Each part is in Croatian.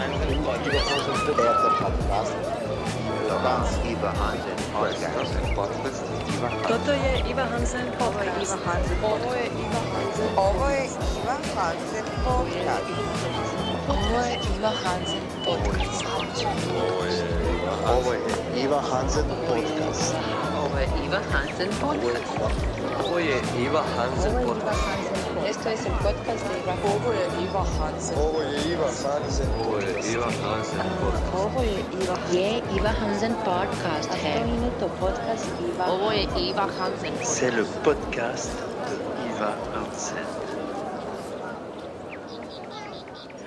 Hansen Podcast. Dans Iva Hansen Podcast. Toto je Iva Hansen podcast. Ovo je Iva Hansen. Je podcast. Ovo je Iva Hansen podcast. Ovo je Iva Hansen Podcast. Ovo je Iva Hansen podcast. Ovo je Iva Hansen podcast. es. Ovo je Iva Hansen. Ovo je Iva Hansen. Ovo je Iva Hansen podcast. Ovo je Iva, Hansen podcast. Ovo je Iva Hansen. C'est le podcast de Iva Hansen.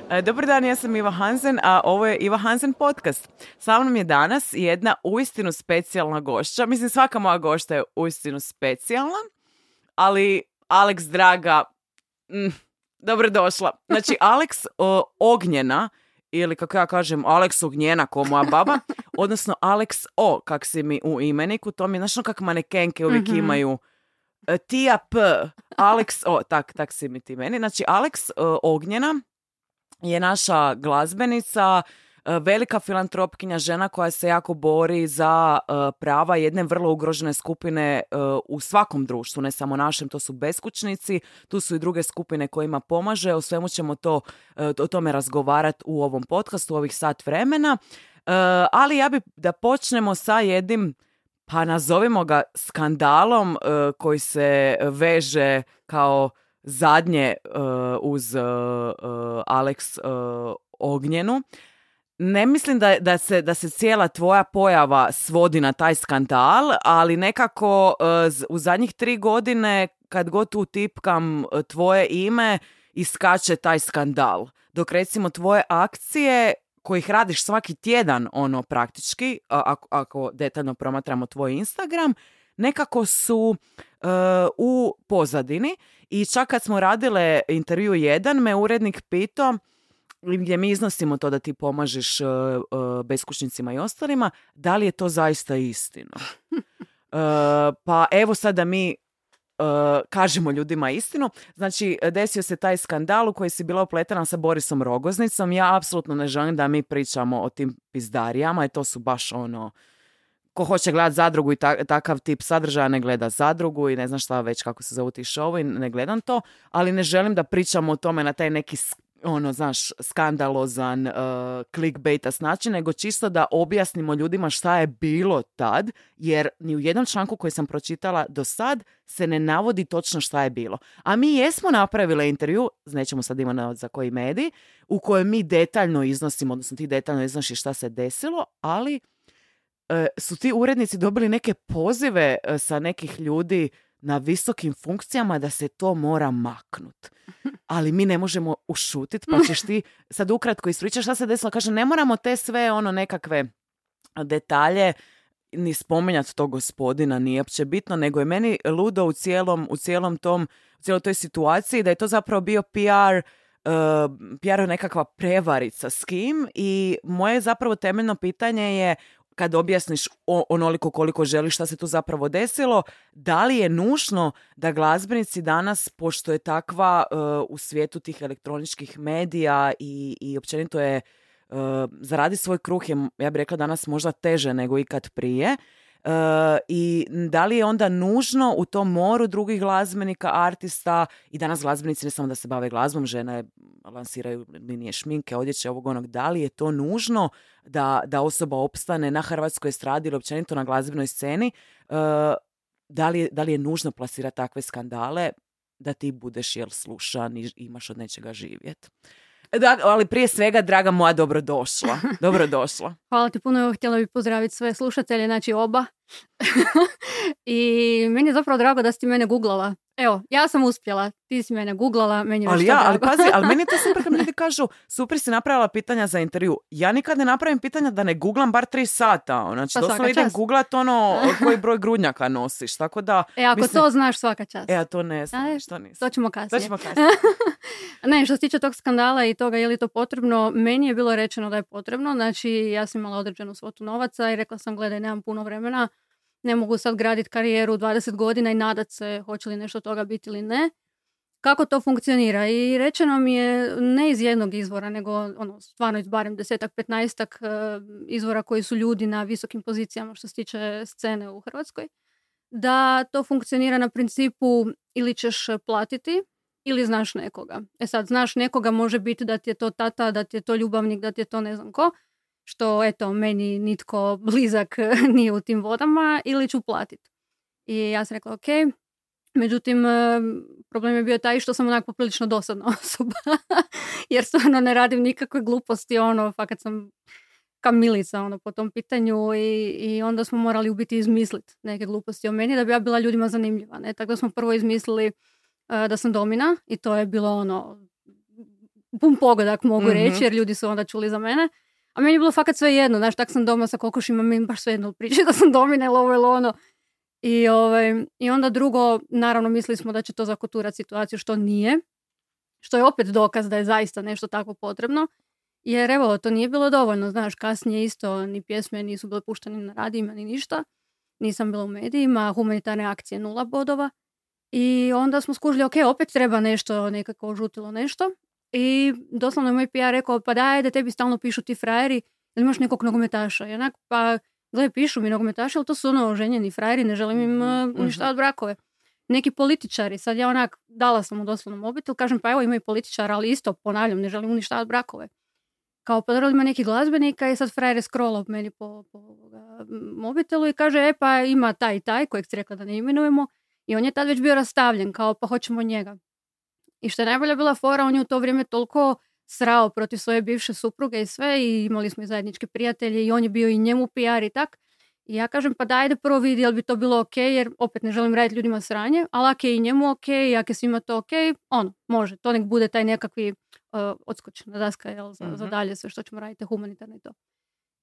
E, dobar dan, ja sam Iva Hansen, a ovo je Iva Hansen podcast. Sa mnom je danas jedna uistinu specijalna gošća. Mislim, svaka moja gošća je uistinu specijalna, ali Alex Draga mm, dobrodošla. Znači, Alex o, Ognjena, ili kako ja kažem, Alex Ognjena, ko moja baba, odnosno Alex O, kak si mi u imeniku, to mi je, znaš ono kak manekenke uvijek imaju, e, Tija P, Alex O, tak, tak si mi ti meni. Znači, Alex e, Ognjena je naša glazbenica, velika filantropkinja, žena koja se jako bori za e, prava jedne vrlo ugrožene skupine e, u svakom društvu, ne samo našem, to su beskućnici, tu su i druge skupine kojima pomaže, o svemu ćemo to, e, o tome razgovarati u ovom podcastu, u ovih sat vremena. E, ali ja bi da počnemo sa jednim pa nazovimo ga skandalom e, koji se veže kao zadnje e, uz e, e, Alex e, Ognjenu. Ne mislim da, da, se, da se cijela tvoja pojava svodi na taj skandal, ali nekako z- u zadnjih tri godine kad god tu tipkam e, tvoje ime, iskače taj skandal. Dok recimo tvoje akcije kojih radiš svaki tjedan, ono praktički, ako, ako detaljno promatramo tvoj Instagram, nekako su e, u pozadini i čak kad smo radile intervju jedan, me urednik pitao gdje mi iznosimo to da ti pomažeš e, beskućnicima i ostalima, da li je to zaista istina? E, pa evo sad da mi kažemo ljudima istinu. Znači, desio se taj skandal u koji si bila upletena sa Borisom Rogoznicom. Ja apsolutno ne želim da mi pričamo o tim pizdarijama i to su baš ono ko hoće gledat zadrugu i ta- takav tip sadržaja ne gleda zadrugu i ne znam šta već kako se zovu ti showovi, ne gledam to, ali ne želim da pričamo o tome na taj neki ono, znaš, skandalozan, uh, clickbaitas način, nego čisto da objasnimo ljudima šta je bilo tad, jer ni u jednom članku koji sam pročitala do sad se ne navodi točno šta je bilo. A mi jesmo napravile intervju, nećemo sad imati na- za koji medij, u kojem mi detaljno iznosimo, odnosno ti detaljno iznosiš šta se desilo, ali e, su ti urednici dobili neke pozive e, sa nekih ljudi na visokim funkcijama da se to mora maknut. Ali mi ne možemo ušutit, pa ćeš ti sad ukratko ispričaš šta se desilo. Kaže, ne moramo te sve ono nekakve detalje ni spominjati tog gospodina, nije uopće bitno, nego je meni ludo u cijelom, u cijelom tom, u cijeloj toj situaciji da je to zapravo bio PR uh, PR nekakva prevarica s kim i moje zapravo temeljno pitanje je kad objasniš onoliko koliko želiš šta se tu zapravo desilo, da li je nužno da glazbenici danas, pošto je takva uh, u svijetu tih elektroničkih medija i, i općenito je uh, zaradi svoj kruh je, ja bih rekla danas možda teže nego ikad prije, Uh, I da li je onda nužno u tom moru drugih glazbenika, artista? I danas glazbenici ne samo da se bave glazbom, žene lansiraju linije šminke, odjeće, ovog onog, da li je to nužno da, da osoba opstane na hrvatskoj estradi ili općenito na glazbenoj sceni, uh, da, li da li je nužno plasirati takve skandale da ti budeš jel slušan i imaš od nečega živjet. Da, ali prije svega, draga moja, dobrodošla. Dobrodošla. Hvala ti puno, evo htjela bih pozdraviti sve slušatelje, znači oba. I meni je zapravo drago da si ti mene googlala. Evo, ja sam uspjela, ti si mene googlala, meni Ali ja, to ali pazi, ali meni je to super kad ljudi kažu super si napravila pitanja za intervju. Ja nikad ne napravim pitanja da ne googlam bar tri sata. ono. Znači, Pa doslovno idem googlat ono koji broj grudnjaka nosiš. Tako da, E, ako mislim- to znaš svaka čast. e, ja to ne znam, A, što nisam. To ćemo To kasnije. ćemo kasnije. ne, što se tiče tog skandala i toga je li to potrebno, meni je bilo rečeno da je potrebno. Znači, ja sam imala određenu svotu novaca i rekla sam, gledaj, nemam puno vremena, ne mogu sad graditi karijeru 20 godina i nadat se hoće li nešto toga biti ili ne. kako to funkcionira. I rečeno mi je ne iz jednog izvora, nego ono, stvarno iz barem desetak, petnaestak e, izvora koji su ljudi na visokim pozicijama što se tiče scene u Hrvatskoj, da to funkcionira na principu ili ćeš platiti ili znaš nekoga. E sad, znaš nekoga može biti da ti je to tata, da ti je to ljubavnik, da ti je to ne znam ko, što eto, meni nitko blizak nije u tim vodama ili ću platiti. I ja sam rekla, ok, Međutim, e, problem je bio taj što sam onako poprilično dosadna osoba. Jer stvarno ne radim nikakve gluposti, ono, fakat sam kamilica ono, po tom pitanju i, i onda smo morali u biti izmisliti neke gluposti o meni da bi ja bila ljudima zanimljiva. Ne? Tako da smo prvo izmislili e, da sam domina i to je bilo ono pun pogodak mogu Mhm. reći jer ljudi su onda čuli za mene. A meni je bilo fakat sve jedno, znaš, tak sam doma sa kokošima, meni baš sve jedno priče da sam domina ili ovo ili ono. I, ovaj, I onda drugo, naravno mislili smo da će to zakoturati situaciju što nije. Što je opet dokaz da je zaista nešto tako potrebno. Jer evo, to nije bilo dovoljno, znaš, kasnije isto ni pjesme nisu bile puštene na radijima ni ništa. Nisam bila u medijima, humanitarne akcije nula bodova. I onda smo skužili, ok, opet treba nešto, nekako žutilo nešto. I doslovno je moj PR rekao, pa daj da tebi stalno pišu ti frajeri, ili imaš nekog nogometaša? I onak, pa gle, pišu mi nogometaši, ali to su ono ženjeni frajeri, ne želim im uh, uništavati brakove. Neki političari, sad ja onak, dala sam mu doslovno mobitel, kažem, pa evo ima i političara, ali isto, ponavljam, ne želim uništavati brakove. Kao pa dobro, ima neki glazbenika i sad frajer je scrollao meni po, po ovoga, mobitelu i kaže, e pa ima taj i taj, kojeg si rekla da ne imenujemo, i on je tad već bio rastavljen, kao pa hoćemo njega. I što je najbolja bila fora, on je u to vrijeme toliko srao protiv svoje bivše supruge i sve i imali smo i zajedničke prijatelje i on je bio i njemu PR i tak. I ja kažem pa daj da prvo vidi jel bi to bilo ok jer opet ne želim raditi ljudima sranje, ali ako je i njemu ok, ako je svima to ok, ono, može. To nek bude taj nekakvi uh, odskočna daska jel, za, za Mhm. dalje sve što ćemo raditi humanitarno i to.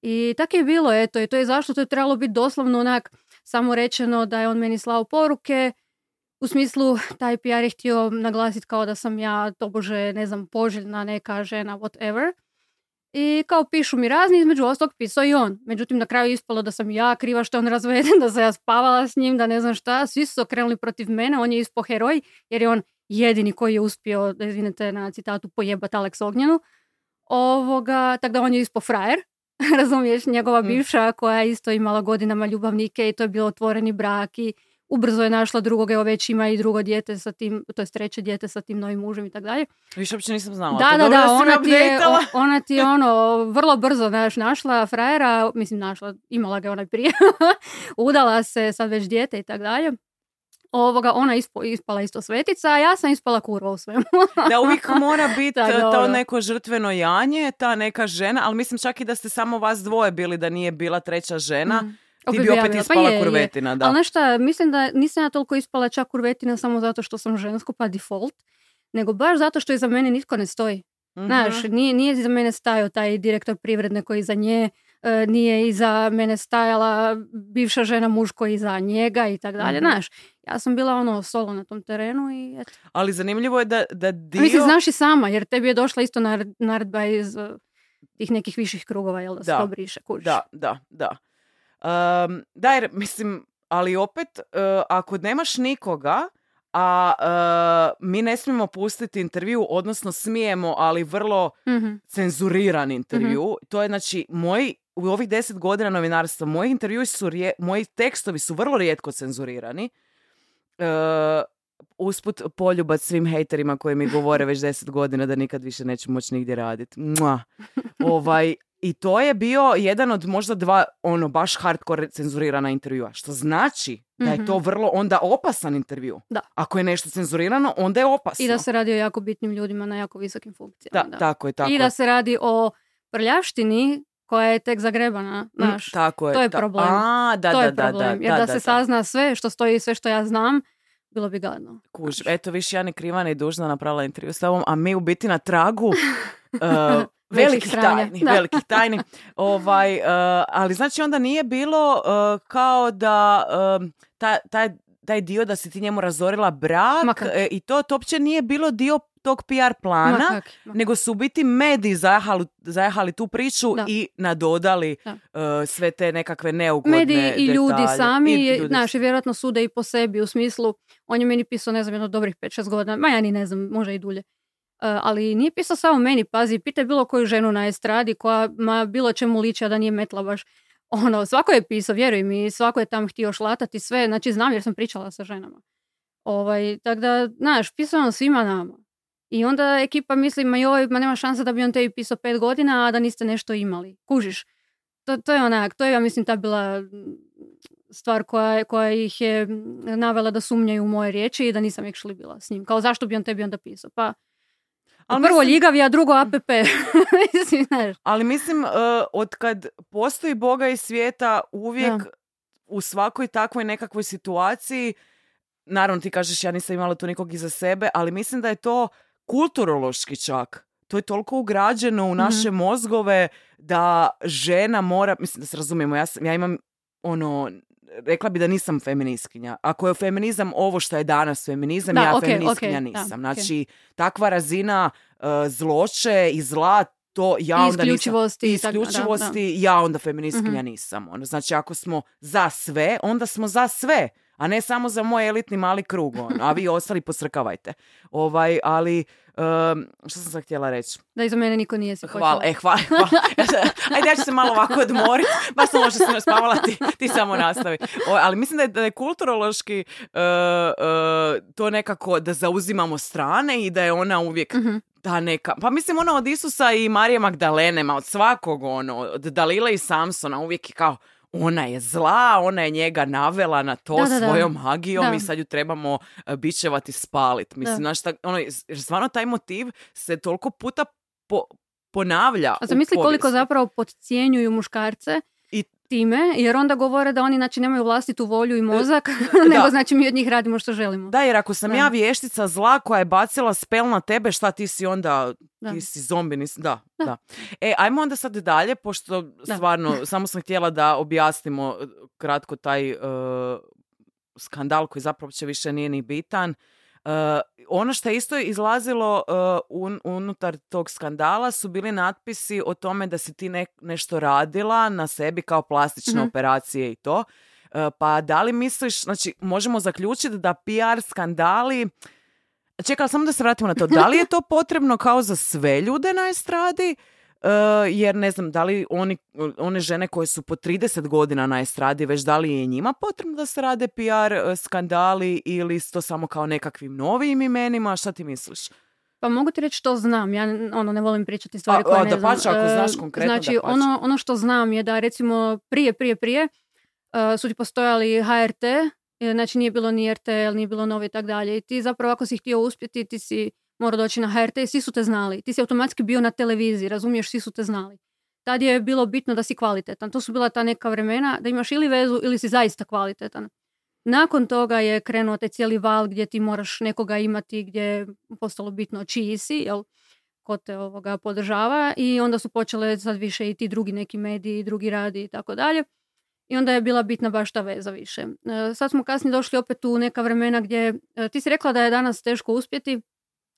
I tako je bilo, eto, i to je zašto to je trebalo biti doslovno onak samo rečeno da je on meni slao poruke, u smislu, taj PR je htio naglasiti kao da sam ja, tobože, ne znam, poželjna neka žena, whatever. I kao pišu mi razni, između ostalog pisao i on. Međutim, na kraju je ispalo da sam ja kriva što je on razveden, da sam ja spavala s njim, da ne znam šta. Svi su se okrenuli protiv mene, on je ispo heroj, jer je on jedini koji je uspio, da izvinete na citatu, pojebat Alex Ognjenu. Ovoga, tako da on je ispo frajer. Razumiješ, njegova Mm. bivša koja je isto imala godinama ljubavnike i to je bio otvoreni brak i ubrzo je našla drugog, evo već ima i drugo dijete sa tim, to je treće dijete sa tim novim mužem i tako dalje. Više uopće nisam znala. Da, da, da, ona ti, je, ona ti je ono vrlo brzo znaš, našla frajera, mislim našla, imala ga je onaj prije, udala se, sad već dijete i tako dalje. Ovoga, ona ispo, ispala isto svetica, a ja sam ispala kurva u svemu. Da uvijek mora biti Da, to dobro. neko žrtveno janje, ta neka žena, ali mislim čak i da ste samo vas dvoje bili, da nije bila treća žena, Mm. Ti bi opet. Pa ispala je, je. kurvetina, da. Ali znaš šta, mislim da nisam ja toliko ispala čak kurvetina samo zato što sam žensko pa default, nego baš zato što iza mene nitko ne stoji. Mhm. Znaš, nije, nije iza mene stajao taj direktor privredne koji iza nje, e, nije iza mene stajala bivša žena muž koji iza njega i tako dalje. Znaš, ja sam bila ono solo na tom terenu i eto. Ali zanimljivo je da, da dio... Mislim, znaš i sama, jer tebi je došla isto nar- naredba iz e, tih nekih viših krugova, jel da se Da. to briše, kužiš? Da, da, da. Um, da, jer, mislim, ali opet, uh, ako nemaš nikoga, a uh, mi ne smijemo pustiti intervju, odnosno smijemo, ali vrlo Mhm. cenzuriran intervju. To je znači moj u ovih deset godina novinarstva moji intervjui su rije- moji tekstovi su vrlo rijetko cenzurirani. E, usput poljubac svim hejterima koji mi govore već deset godina da nikad više neću moći nigdje raditi. Ovaj, I to je bio jedan od možda dva ono baš hardcore cenzurirana intervjua. Što znači da je to Mhm. vrlo onda opasan intervju. Da. Ako je nešto cenzurirano, onda je opasno. I da se radi o jako bitnim ljudima na jako visokim funkcijama. Da, tako je, tako I da se radi o prljavštini koja je tek zagrebana, Mm, znaš. tako je. to je ta- problem. A, da, to da, je da, problem. da, jer da, da, se da. sazna sve što stoji, sve što ja znam, bilo bi gadno. Kuž, eto viš ja ni kriva ni dužna napravila intervju s tobom, a mi u biti na tragu uh, Velikih tajni, da. velikih tajni. Ovaj, uh, ali znači onda nije bilo uh, kao da um, ta- taj, taj dio da si ti njemu razorila brak Ma kak. e, i to, to uopće nije bilo dio tog PR plana, Ma kak, ma. nego su u biti mediji zajahali, zajahali tu priču Da. i nadodali Da. uh, sve te nekakve neugodne Mediji i ljudi detalje. sami, I ljudi znaš, i vjerojatno sude i po sebi u smislu, on je meni pisao, ne znam, jedno dobrih 5-6 godina, ma ja ni ne znam, može i dulje. E, ali nije pisao samo meni, pazi, pitaj bilo koju ženu na estradi koja ma bilo čemu liči, a da nije metla baš. Ono, svako je pisao, vjeruj mi, svako je tam htio šlatati sve, znači znam jer sam pričala sa ženama. Ovaj, tako da, znaš, pisao on svima nama. I onda ekipa misli, ma joj, ma nema šanse da bi on tebi pisao pet godina, a da niste nešto imali. Kužiš? To, to je onak, to je, ja mislim, ta bila stvar koja, koja ih je navela da sumnjaju u moje riječi i da nisam actually bila s njim. Kao zašto bi on tebi onda pisao? Pa, Ali prvo mislim- ljigavi, a drugo app. mislim, znaš. Ali mislim, uh, od kad postoji Boga i svijeta, uvijek Da. u svakoj takvoj nekakvoj situaciji, naravno ti kažeš ja nisam imala tu nikog iza sebe, ali mislim da je to kulturološki čak. To je toliko ugrađeno u naše mozgove da žena mora, mislim da se razumijemo, ja, sam, ja imam ono, rekla bi da nisam feministkinja. Ako je feminizam ovo što je danas feminizam, Da, ja okej, feministkinja da, nisam. okej. Znači, takva razina uh, zloće i zla, to ja I onda nisam. isključivosti I i tak- da, da. isključivosti, ja onda feministkinja nisam. Ono, znači, ako smo za sve, onda smo za sve, a ne samo za moj elitni mali krug, ono, a vi ostali posrkavajte. Ovaj, ali, um, što sam sad htjela reći? Da iza mene niko nije se Hvala, e, hvala, hvala. Ajde, ja ću se malo ovako odmoriti. Baš sam možda se naspavala, ti, ti samo nastavi. O, ali mislim da je, da je kulturološki uh, uh, to nekako da zauzimamo strane i da je ona uvijek Mhm. ta neka, pa mislim ono od Isusa i Marije Magdalene, ma od svakog ono, od Dalile i Samsona uvijek je kao ona je zla, ona je njega navela na to Da, da, da. svojom magijom Da. i sad ju trebamo uh, bičevati spalit. Mislim, znaš, tak, ono, stvarno taj motiv se toliko puta po- ponavlja A zamisli koliko zapravo podcjenjuju muškarce time, jer onda govore da oni znači nemaju vlastitu volju i mozak, nego znači mi od njih radimo što želimo. Da, jer ako sam Da. ja vještica zla koja je bacila spel na tebe, šta ti si onda, Da. ti si zombi, nisi, da, da, Da. E, ajmo onda sad dalje, pošto Da. stvarno, samo sam htjela da objasnimo uh, kratko taj uh, skandal koji zapravo uopće više nije ni bitan. Ono što je isto izlazilo un- unutar tog skandala su bili natpisi o tome da si ti ne- nešto radila na sebi kao plastične Mhm. operacije i to. Pa da li misliš, znači možemo zaključiti da PR skandali Čekala samo da se vratimo na to. Da li je to potrebno kao za sve ljude na estradi? Uh, jer ne znam, da li oni, one žene koje su po 30 godina na estradi, već da li je njima potrebno da se rade PR uh, skandali ili to samo kao nekakvim novim imenima? Šta ti misliš? Pa mogu ti reći što znam, ja ono ne volim pričati stvari koje ne dapače, znam. ako E, znaš konkretno, Znači, dapače. ono, ono što znam je da recimo prije, prije, prije e, su ti postojali HRT, znači nije bilo ni RTL, nije bilo novi i tak dalje. I ti zapravo ako si htio uspjeti, ti si morao doći na HRT svi su te znali. Ti si automatski bio na televiziji, razumiješ, svi su te znali. Tad je bilo bitno da si kvalitetan. To su bila ta neka vremena da imaš ili vezu ili si zaista kvalitetan. Nakon toga je krenuo taj cijeli val gdje ti moraš nekoga imati, gdje je postalo bitno čiji si, jel, ko te ovoga podržava i onda su počele sad više i ti drugi neki mediji, drugi radi i tako dalje. I onda je bila bitna baš ta veza više. E, sad smo kasnije došli opet u neka vremena gdje e, ti si rekla da je danas teško uspjeti.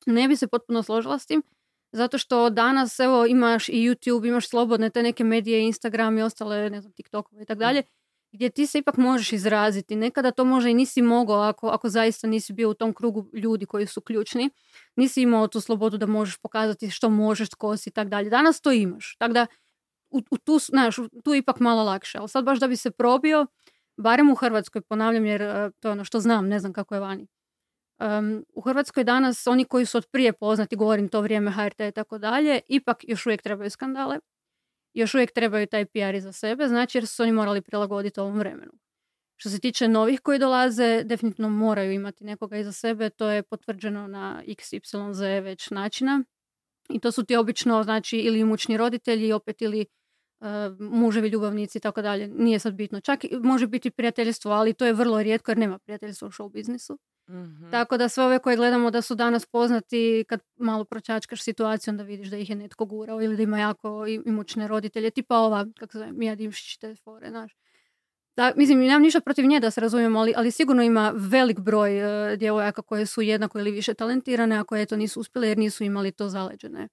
Ne bi se potpuno složila s tim. Zato što danas evo imaš i YouTube, imaš slobodne te neke medije, Instagram i ostale, ne znam, TikTokove i tako dalje gdje ti se ipak možeš izraziti. Nekada to možda i nisi mogao ako, ako zaista nisi bio u tom krugu ljudi koji su ključni. Nisi imao tu slobodu da možeš pokazati što možeš, tko si i tako dalje. Danas to imaš. Tako da u, u tu, znaš, tu je ipak malo lakše. Ali sad baš da bi se probio, barem u Hrvatskoj, ponavljam jer e, to je ono što znam, ne znam kako je vani. Um, u Hrvatskoj danas oni koji su od prije poznati, govorim to vrijeme HRT i tako dalje, ipak još uvijek trebaju skandale još uvijek trebaju taj PR za sebe, znači jer su oni morali prilagoditi ovom vremenu. Što se tiče novih koji dolaze, definitivno moraju imati nekoga iza sebe, to je potvrđeno na XYZ već načina. I to su ti obično, znači, ili imućni roditelji, opet ili uh, muževi, ljubavnici i tako dalje. Nije sad bitno. Čak može biti prijateljstvo, ali to je vrlo rijetko jer nema prijateljstva u show biznisu. Mhm. Tako da sve ove koje gledamo da su danas poznati, kad malo pročačkaš situaciju, onda vidiš da ih je netko gurao ili da ima jako imućne roditelje, tipa ova, kako se zove, Mija Dimšić, te fore, znaš. Da, mislim, nemam ništa protiv nje da se razumijemo, ali, ali sigurno ima velik broj e, djevojaka koje su jednako ili više talentirane, a koje to nisu uspjele jer nisu imali to zaleđene.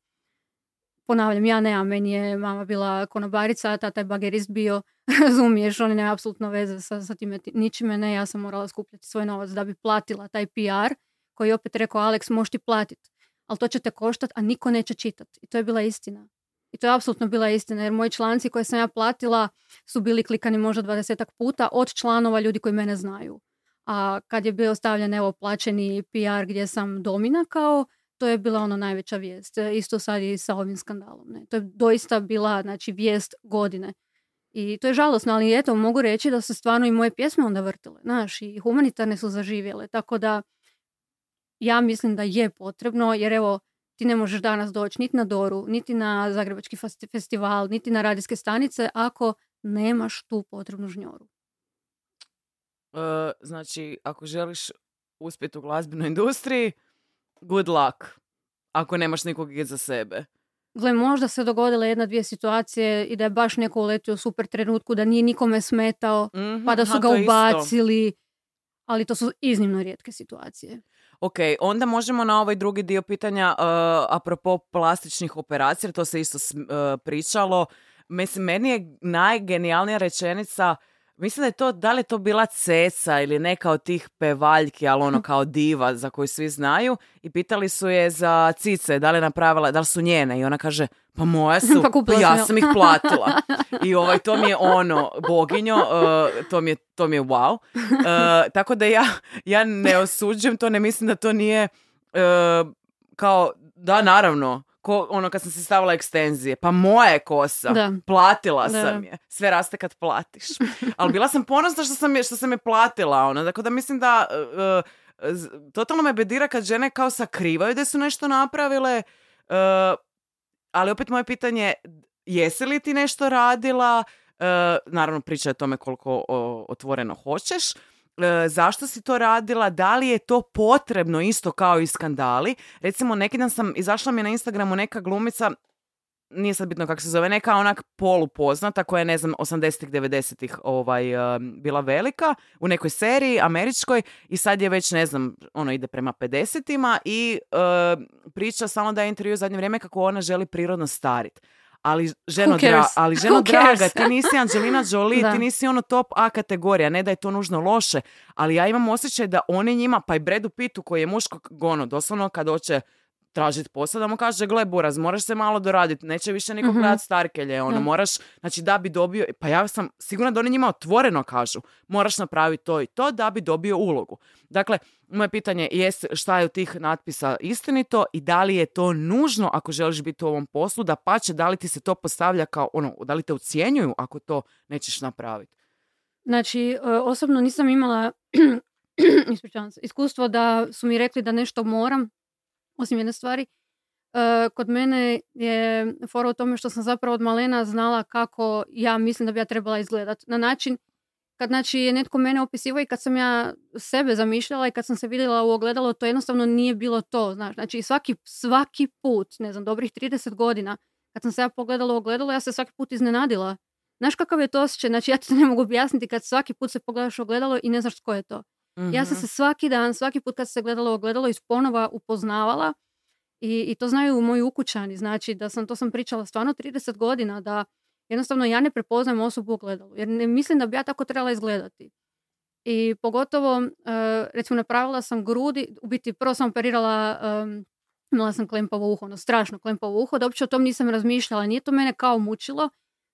Ponavljam, ja nemam, meni je mama bila konobarica, tata je bagerist bio, razumiješ, oni nemaju apsolutno veze sa, sa time ti- ničime, ne, ja sam morala skupljati svoj novac da bi platila taj PR, koji je opet rekao, Alex, možeš ti platiti, ali to će te koštat, a niko neće čitati. I to je bila istina. I to je apsolutno bila istina, jer moji članci koje sam ja platila su bili klikani možda dvadesetak puta od članova ljudi koji mene znaju. A kad je bio stavljen evo plaćeni PR gdje sam domina kao, to je bila ono najveća vijest. E, Isto sad i sa ovim skandalom. Ne? To je doista bila znači, vijest godine. I to je žalosno, ali eto, mogu reći da se stvarno i moje pjesme onda vrtile. Znaš, i humanitarne su zaživjele. Tako da ja mislim da je potrebno, jer evo, ti ne možeš danas doći niti na Doru, niti na Zagrebački festi- festival, niti na radijske stanice ako nemaš tu potrebnu žnjoru. E, znači, ako želiš uspjeti u glazbenoj industriji, good luck. Ako nemaš nikog iza sebe. Gle, možda se dogodile jedna, dvije situacije i da je baš neko uletio u super trenutku, da nije nikome smetao, Mhm, pa da su aha, ga je isto. ubacili, ali to su iznimno rijetke situacije. Ok, onda možemo na ovaj drugi dio pitanja, uh, apropo plastičnih operacija, to se isto uh, pričalo. Mislim, meni je najgenijalnija rečenica, mislim da je to, da li je to bila Ceca ili neka od tih pevaljki, ali ono kao diva za koju svi znaju, i pitali su je za cice, da li je napravila, da li su njene, i ona kaže, pa moja su, Pa pa ja. sam ih platila. I ovaj, to mi je ono, boginjo, uh, to, mi je, to mi je wow. Uh, tako da ja, ja ne osuđujem to, ne mislim da to nije uh, kao, da naravno, ko, ono kad sam se stavila ekstenzije, pa moja je kosa, Da. platila Da. sam je, sve raste kad platiš. Ali bila sam ponosna što sam je, što sam je platila, ono, tako da mislim da uh, z- totalno me bedira kad žene kao sakrivaju da su nešto napravile, uh, ali opet moje pitanje je, jesi li ti nešto radila, Uh, naravno priča je o tome koliko o, otvoreno hoćeš, zašto si to radila, da li je to potrebno isto kao i skandali. Recimo, neki dan sam, izašla mi na Instagramu neka glumica, nije sad bitno kako se zove, neka onak polupoznata koja je, ne znam, 80-ih, 90-ih ovaj, e, bila velika u nekoj seriji američkoj i sad je već, ne znam, ono ide prema 50-ima i e, priča samo da je intervju u zadnje vrijeme kako ona želi prirodno starit. Ali ženo, dra- ali ženo draga, ti nisi Angelina Jolie, Da. ti nisi ono top A kategorija, ne da je to nužno loše, ali ja imam osjećaj da oni njima, pa i Bredu Pitu koji je muško gono, doslovno kad hoće tražiti posao, da mu kaže, gle Buraz, moraš se malo doraditi, neće više niko Mhm. gledat starkelje, ono, Da. moraš, znači da bi dobio, pa ja sam sigurna da oni njima otvoreno kažu, moraš napraviti to i to da bi dobio ulogu. Dakle, moje pitanje je šta je od tih natpisa istinito i da li je to nužno ako želiš biti u ovom poslu, da pače, da li ti se to postavlja kao, ono, da li te ucijenjuju ako to nećeš napraviti. Znači, e, osobno nisam imala iskustvo da su mi rekli da nešto moram, osim jedne stvari. E, kod mene je fora u tome što sam zapravo od malena znala kako ja mislim da bi ja trebala izgledat. Na način kad znači je netko mene opisivao i kad sam ja sebe zamišljala i kad sam se vidjela u ogledalo, to jednostavno nije bilo to. Znaš. Znači svaki, svaki put, ne znam, dobrih 30 godina, kad sam se ja pogledala u ogledalo, ja se svaki put iznenadila. Znaš kakav je to osjećaj? Znači ja ti to ne mogu objasniti kad svaki put se pogledaš u ogledalo i ne znaš tko je to. Ja sam Mhm. se svaki dan, svaki put kad se gledala u ogledalo iz ponova upoznavala i, i to znaju moji ukućani. Znači da sam, to sam pričala stvarno 30 godina da jednostavno ja ne prepoznajem osobu u ogledalu jer ne mislim da bi ja tako trebala izgledati. I pogotovo, e, recimo napravila sam grudi, u biti prvo sam operirala, em, imala sam klempavo uho, ono strašno klempavo uho, da uopće o tom nisam razmišljala, nije to mene kao mučilo,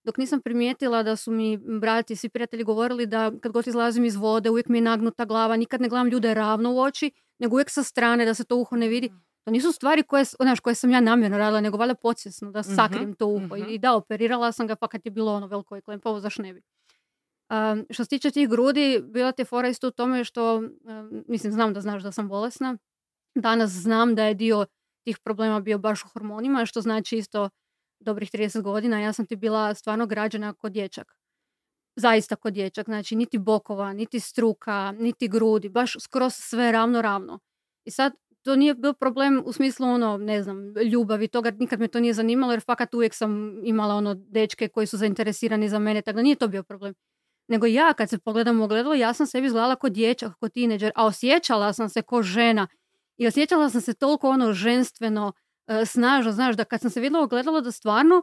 dok nisam primijetila da su mi brati i svi prijatelji govorili da kad god izlazim iz vode uvijek mi je nagnuta glava, nikad ne gledam ljude ravno u oči, nego uvijek sa strane da se to uho ne vidi. To nisu stvari koje, znaš, koje sam ja namjerno radila, nego valjda podsvjesno da sakrim to uho. mhm. I da, operirala sam ga pa kad je bilo ono veliko i klempavo, zaš ne bi. Um, što se tiče tih grudi, bila ti je fora isto u tome što, um, mislim, znam da znaš da sam bolesna. Danas znam da je dio tih problema bio baš u hormonima, što znači isto dobrih 30 godina. Ja sam ti bila stvarno građana kod dječak. Zaista kod dječak. Znači, niti bokova, niti struka, niti grudi. Baš skroz sve ravno, ravno. I sad, to nije bio problem u smislu ono, ne znam, ljubavi, toga nikad me to nije zanimalo jer fakat uvijek sam imala ono dečke koji su zainteresirani za mene, tako da nije to bio problem. nego ja kad se pogledam u ogledalo, ja sam sebi izgledala kao dječak, kao tineđer, a osjećala sam se kao žena. I osjećala sam se toliko ono ženstveno, snažno, znaš, da kad sam se vidjela ogledalo da stvarno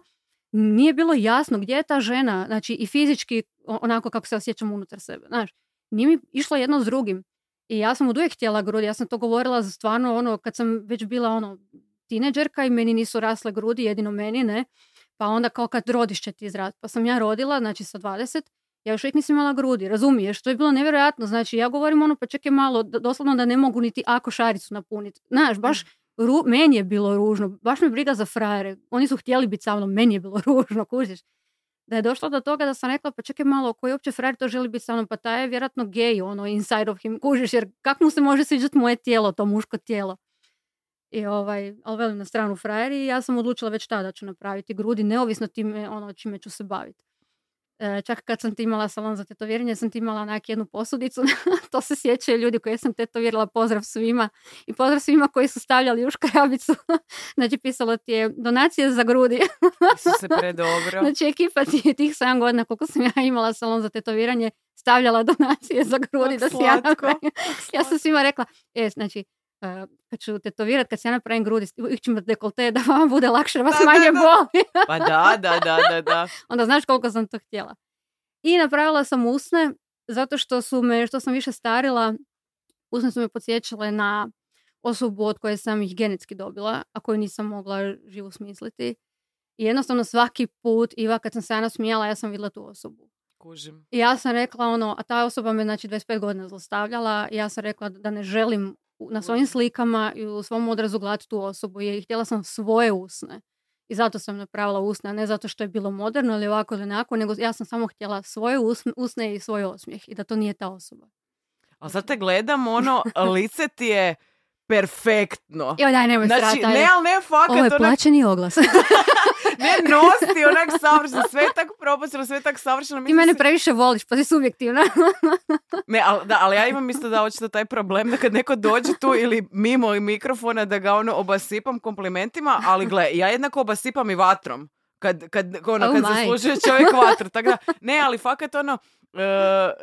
nije bilo jasno gdje je ta žena, znači i fizički onako kako se osjećam unutar sebe, znaš. Nije mi išlo jedno s drugim. I ja sam od uvijek htjela grudi, ja sam to govorila za stvarno ono, kad sam već bila ono tineđerka i meni nisu rasle grudi, jedino meni, ne. Pa onda kao kad rodiš će ti izrast. Pa sam ja rodila, znači sa 20, ja još uvijek nisam imala grudi, razumiješ? To je bilo nevjerojatno, znači ja govorim ono, pa čekaj malo, doslovno da ne mogu niti ako šaricu napuniti. Znaš, baš ru- meni je bilo ružno, baš me briga za frajere. Oni su htjeli biti sa mnom, meni je bilo ružno, kužiš. Da je došlo do toga da sam rekla, pa čekaj malo, koji uopće frajer to želi biti sa mnom, pa taj je vjerojatno gej, ono, inside of him, kužiš, jer kako mu se može sviđati moje tijelo, to muško tijelo. I ovaj, ali velim na stranu frajeri i ja sam odlučila već tada ću napraviti grudi, neovisno time ono čime ću se baviti. E, čak kad sam ti imala salon za tetoviranje, sam ti imala onak jednu posudicu, to se sjećaju ljudi koje sam tetovirala, pozdrav svima i pozdrav svima koji su stavljali u škrabicu. znači pisalo ti je donacije za grudi. Isuse, predobro. Znači ekipa ti je tih 7 godina koliko sam ja imala salon za tetoviranje stavljala donacije za grudi Kak da si ja. Ja sam svima rekla, e, znači, kad ću tetovirat, kad se ja napravim grudi, uvijek ću dekolte da vama bude lakše, da vas Da, manje da. boli. Pa da, da, da, da, da. Onda znaš koliko sam to htjela. I napravila sam usne, zato što su me, što sam više starila, usne su me podsjećale na osobu od koje sam ih genetski dobila, a koju nisam mogla živu smisliti. I jednostavno svaki put, Iva, kad sam se ja nasmijala, ja sam vidjela tu osobu. Kužim. I ja sam rekla ono, a ta osoba me znači 25 godina zlostavljala i ja sam rekla da ne želim na svojim slikama i u svom odrazu gledati tu osobu i htjela sam svoje usne. I zato sam napravila usne, a ne zato što je bilo moderno ili ovako ili onako, nego ja sam samo htjela svoje usne, i svoj osmijeh i da to nije ta osoba. Ali sad te gledam, ono, lice ti je perfektno. Joj, daj, nemoj Znači, strati, ajde. ne, ali ne fakat, Ovo je onak, plaćeni oglas. ne nosti, onak savršeno, sve je tak propušteno, sve je tak savršeno. Ti Mislim mene si- previše voliš, pa si subjektivna. Ne, ali, da, ali ja imam isto da očito taj problem da kad neko dođe tu ili mimo i mikrofona da ga ono obasipam komplimentima, ali gle, ja jednako obasipam i vatrom. Kad, kad, ono, Oh kad my. zaslužuje čovjek vatru. Tako da, ne, ali fakat ono, e,